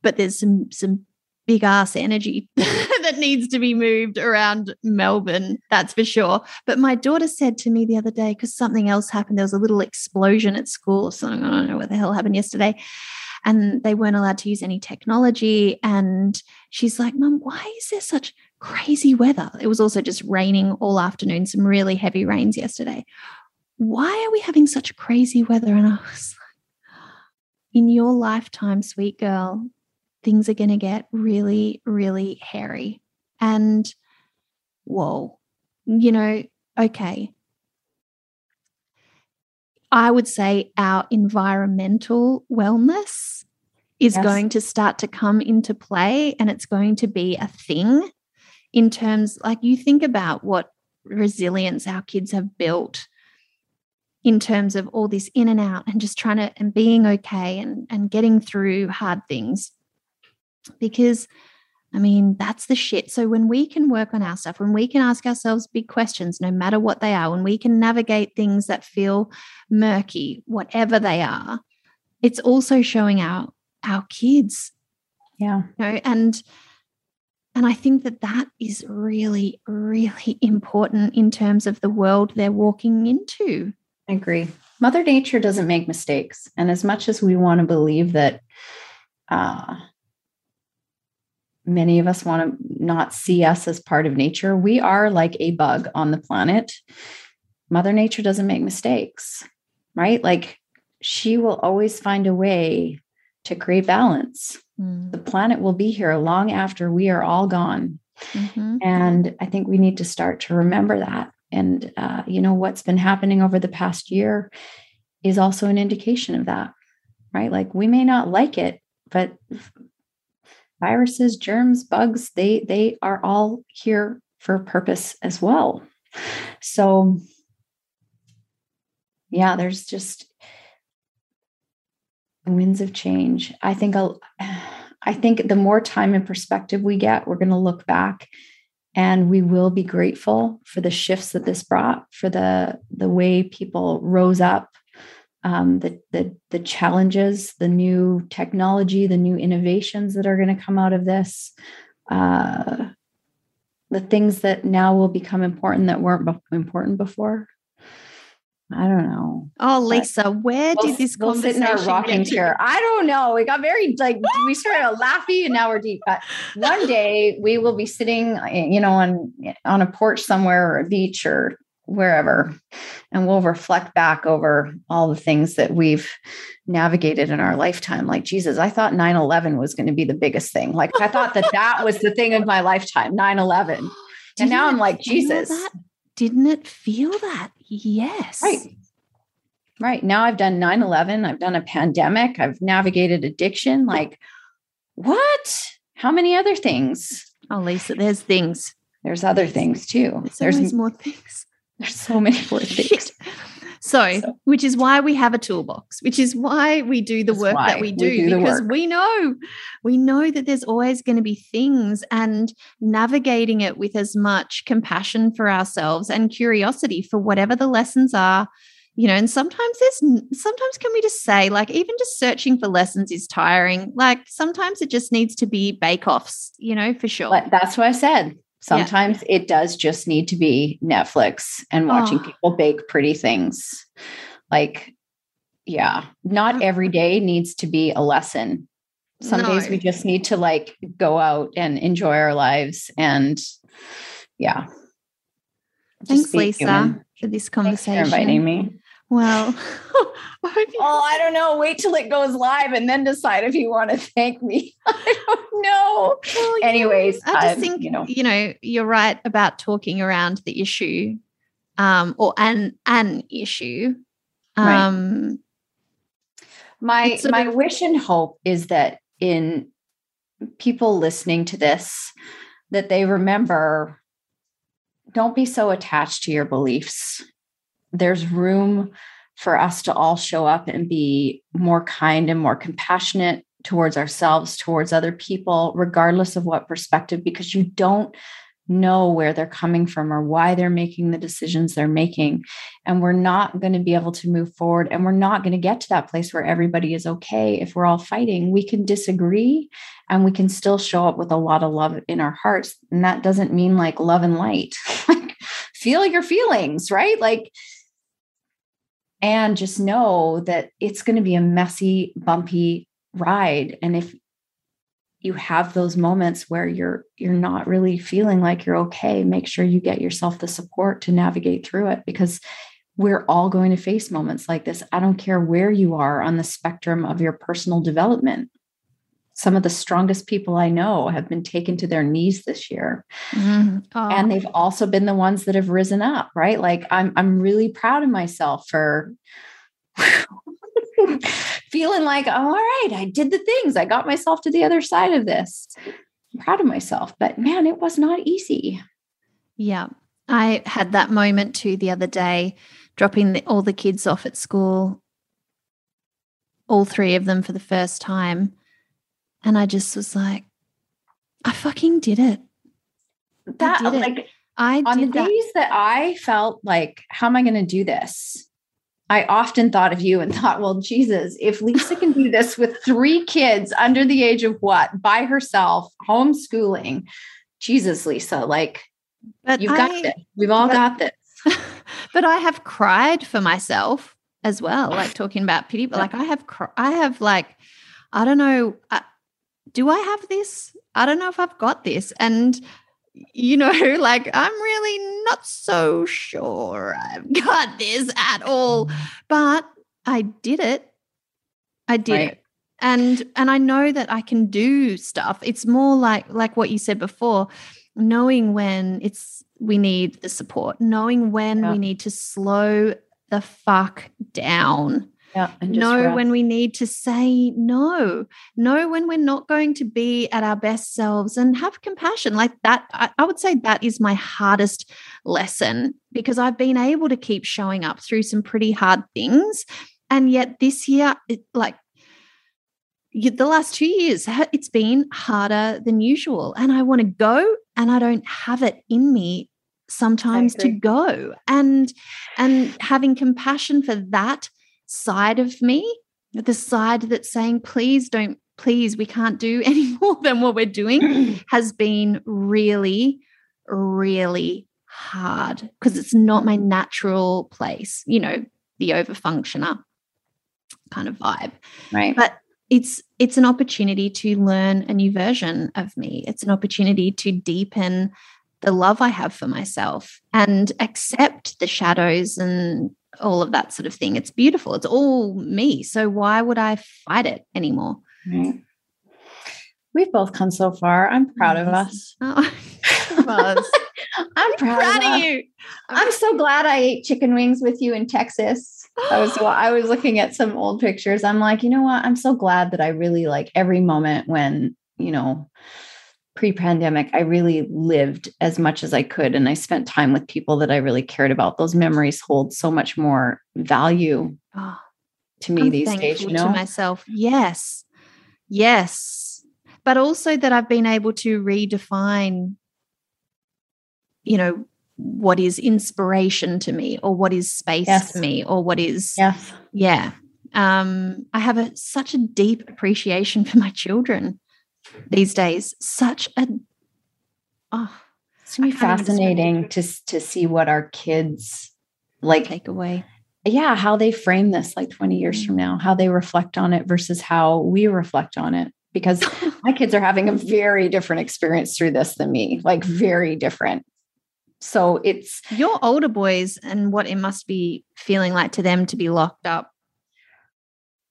but there's some some big ass energy [LAUGHS] that needs to be moved around Melbourne, that's for sure. But my daughter said to me the other day, because something else happened, there was a little explosion at school or something. I don't know what the hell happened yesterday. And they weren't allowed to use any technology. And she's like, Mum, why is there such crazy weather? It was also just raining all afternoon, some really heavy rains yesterday. Why are we having such crazy weather? And I was like, in your lifetime, sweet girl, things are going to get really, really hairy. And whoa, you know, okay. I would say our environmental wellness is yes. going to start to come into play and it's going to be a thing in terms like you think about what resilience our kids have built in terms of all this in and out and just trying to and being okay and and getting through hard things because I mean, that's the shit. So when we can work on our stuff, when we can ask ourselves big questions, no matter what they are, when we can navigate things that feel murky, whatever they are, it's also showing our our kids. Yeah. You know, and and I think that that is really, really [LAUGHS] important in terms of the world they're walking into. I agree. Mother Nature doesn't make mistakes. And as much as we want to believe that uh, many of us want to not see us as part of nature. We are like a bug on the planet. Mother Nature doesn't make mistakes, right? Like she will always find a way to create balance. Mm. The planet will be here long after we are all gone. Mm-hmm. And I think we need to start to remember that. And, uh, you know, what's been happening over the past year is also an indication of that, right? Like we may not like it, but viruses, germs, bugs, they they are all here for purpose as well. So yeah, there's just winds of change. I think I think the more time and perspective we get, we're going to look back and we will be grateful for the shifts that this brought, for the the way people rose up um, the, the the challenges, the new technology, the new innovations that are going to come out of this, uh, the things that now will become important that weren't important before. I don't know. Oh, Lisa, where we'll, did this we'll sit in our rocking chair? I don't know. We got very like we started laughing and now we're deep. But one day we will be sitting, you know, on on a porch somewhere or a beach or wherever and we'll reflect back over all the things that we've navigated in our lifetime. Like jesus i thought 9-11 was going to be the biggest thing. Like i thought that that was the thing of my lifetime 9-11 and now i'm like jesus. that? didn't it feel that? Yes. Right. Right. Now i've done 9-11 i've done a pandemic i've navigated addiction like what? How many other things? Oh lisa there's things. There's other things too. There's, there's more things there's so many [LAUGHS] things. So, so, which is why we have a toolbox, which is why we do the work that we do, we do because we know, we know that there's always going to be things and navigating it with as much compassion for ourselves and curiosity for whatever the lessons are, you know, and sometimes there's, sometimes can we just say, like, even just searching for lessons is tiring. Like, sometimes it just needs to be bake offs, you know, for sure. That's what I said. Sometimes yeah. it does just need to be Netflix and watching oh. people bake pretty things. Like, yeah, not every day needs to be a lesson. Some no. days we just need to like go out and enjoy our lives. And yeah. Thanks, Lisa, human. for this conversation. for inviting me. Well, [LAUGHS] [LAUGHS] oh, I don't know. Wait till it goes live and then decide if you want to thank me. [LAUGHS] I don't know. Well, Anyways, I just think you know, you know, you're right about talking around the issue, um, or an an issue. Um, right. my my of- wish and hope is that in people listening to this, that they remember, don't be so attached to your beliefs there's room for us to all show up and be more kind and more compassionate towards ourselves, towards other people, regardless of what perspective, because you don't know where they're coming from or why they're making the decisions they're making. And we're not going to be able to move forward. And we're not going to get to that place where everybody is okay if we're all fighting. We can disagree and we can still show up with a lot of love in our hearts. And that doesn't mean like love and light. [LAUGHS] like feel your feelings, right? Like and just know that it's going to be a messy, bumpy ride. And if you have those moments where you're you're not really feeling like you're okay, make sure you get yourself the support to navigate through it because we're all going to face moments like this. I don't care where you are on the spectrum of your personal development. Some of the strongest people I know have been taken to their knees this year. Mm. Oh. And they've also been the ones that have risen up, right? Like I'm I'm really proud of myself for [LAUGHS] feeling like, oh, all right, I did the things. I got myself to the other side of this. I'm proud of myself. But man, it was not easy. Yeah. I had that moment too the other day, dropping the, all the kids off at school, all three of them for the first time. And I just was like, I fucking did it. That did it. like I on the did that. days that I felt like, how am I going to do this? I often thought of you and [LAUGHS] thought, well, Jesus, if Lisa can do this with three kids under the age of what, by herself, homeschooling, Jesus, Lisa, like But you've got I- this. We've all but- got this. [LAUGHS] but I have cried for myself as well. Like talking about pity, but like I have, cr- I have like, I don't know, uh, do I have this? I don't know if I've got this, and you know, [LAUGHS] like I'm really not so sure I've [LAUGHS] got this at all. But I did it. I did Right. it. And and I know that I can do stuff. It's more like like what you said before, knowing when it's we need the support, knowing when Yeah. we need to slow the fuck down. Yeah. And just know when we need to say no. Know when we're not going to be at our best selves and have compassion. Like that, I, I would say that is my hardest lesson because I've been able to keep showing up through some pretty hard things. And yet this year, it, like the last two years, it's been harder than usual. And I want to go and I don't have it in me sometimes to go and and having compassion for that side of me the side that's saying please don't please we can't do [LAUGHS] any more than what we're doing [CLEARS THROAT] has been really really hard because it's not my natural place you know the overfunctioner kind of vibe right. but it's it's an opportunity to learn a new version of me it's an opportunity to deepen the love i have for myself and accept the shadows and all of that sort of thing it's beautiful it's all me so why would i fight it anymore right. We've both come so far. I'm proud of us. oh, [LAUGHS] I'm proud, proud of, of you I'm so glad I ate chicken wings with you in Texas. I was I was looking at some old pictures. I'm like, you know what? I'm so glad that I really like every moment when, you know, pre-pandemic, I really lived as much as I could and I spent time with people that I really cared about. Those memories hold so much more value Oh, to me I'm these days, you to myself. Yes. Yes. But also that I've been able to redefine, you know, what is inspiration to me or what is space Yes. to me or what is, Yes. yeah. Um, I have a, such a deep appreciation [LAUGHS] for my children these days. Such a, oh, It's gonna be can't even describe it. fascinating to to see what our kids like take away yeah, how they frame this like 20 years mm. from now, how they reflect on it versus how we reflect on it. Because [LAUGHS] my kids are having a very different experience through this than me, like mm. very different. So it's Your older boys and what it must be feeling like to them to be locked up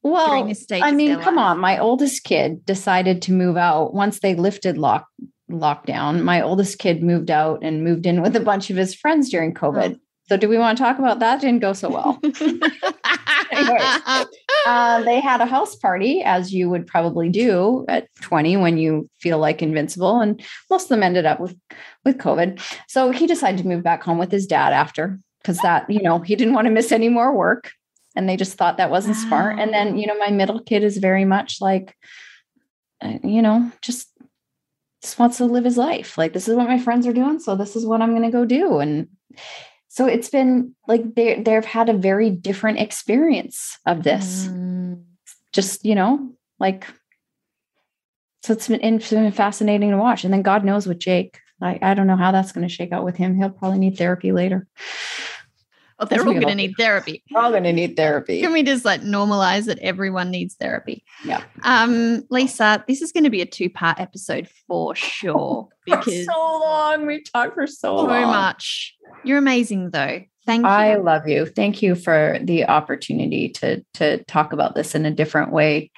well. I mean, come on. My oldest kid decided to move out once they lifted lock lockdown. My oldest kid moved out and moved in with a bunch of his friends during COVID. Oh. So do we want to talk about that? Didn't go so well. [LAUGHS] [LAUGHS] uh, they had a house party, as you would probably do at 20 when you feel like invincible. And most of them ended up with, with COVID. So he decided to move back home with his dad after, because that, you know, he didn't want to miss any more work. And they just thought that wasn't smart. And then, you know, my middle kid is very much like, uh, you know, just just wants to live his life. Like this is what my friends are doing, so this is what I'm going to go do. And so it's been like they they've had a very different experience of this Mm. just you know like so it's been, it's been fascinating to watch and then god knows with jake i, I don't know how that's going to shake out with him he'll probably need therapy later Well, they're all going to need therapy. we're all going to need therapy Can we just like normalize that everyone needs therapy? Yeah. Um, Lisa, this is going to be a two-part episode for sure [LAUGHS] for because so long we talked for so, so long much. You're amazing, though. Thank you. I love you. Thank you for the opportunity to to talk about this in a different way.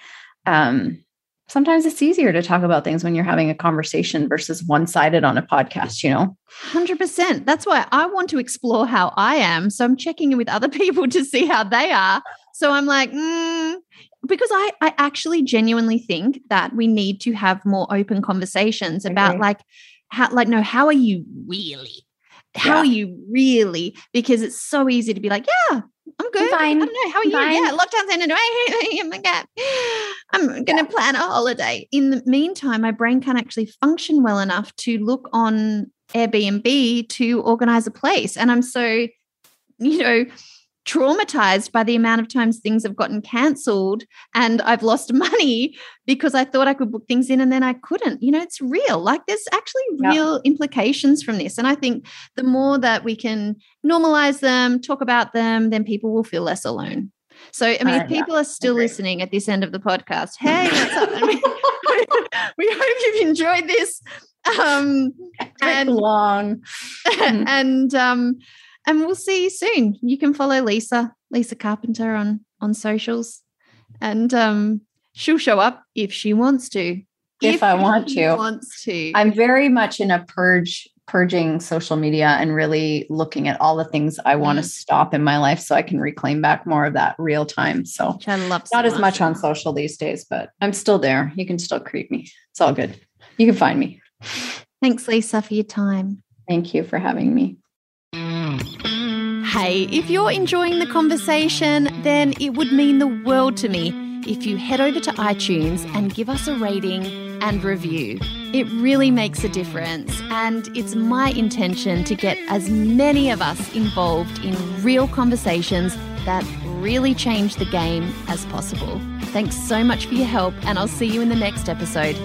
Um, sometimes it's easier to talk about things when you're having a conversation versus one sided on a podcast, you know? 100%. That's why I want to explore how I am. So I'm checking in with other [LAUGHS] people to see how they are. So I'm like, mm, because I, I actually genuinely think that we need to have more open conversations about like how like no how are you really how yeah. are you really because it's so easy to be like yeah I'm good. I'm fine. I don't know. How are you? Fine. Yeah, lockdown's ended. [LAUGHS] Oh I'm going to yeah. plan a holiday. In the meantime, my brain can't actually function well enough to look on Airbnb to organize a place. And I'm so, you know, traumatized by the amount of times things have gotten cancelled and I've lost [LAUGHS] money because I thought I could book things in and then I couldn't. You know, it's real. Like there's actually real yeah. implications from this. And I think the more that we can normalize them, talk about them, then people will feel less alone. So, I mean, uh, if people yeah, are still listening at this end of the podcast, hey, what's up? I mean, [LAUGHS] we hope you've enjoyed this. Um, and long. [LAUGHS] and um, and we'll see you soon. You can follow Lisa, Lisa Carpenter on on socials, and um, she'll show up if she wants to. If, if I want to, wants to. I'm very much in a purge, purging social media, and really looking at all the things I want to mm. stop in my life, so I can reclaim back more of that real time. So Which I love. So not much. as much on social these days, but I'm still there. You can still creep me. It's all good. You can find me. Thanks, Lisa, for your time. Thank you for having me. Hey, if you're enjoying the conversation, then it would mean the world to me if you head over to iTunes and give us a rating and review. It really makes a difference, and it's my intention to get as many of us involved in real conversations that really change the game as possible. Thanks so much for your help, and I'll see you in the next episode.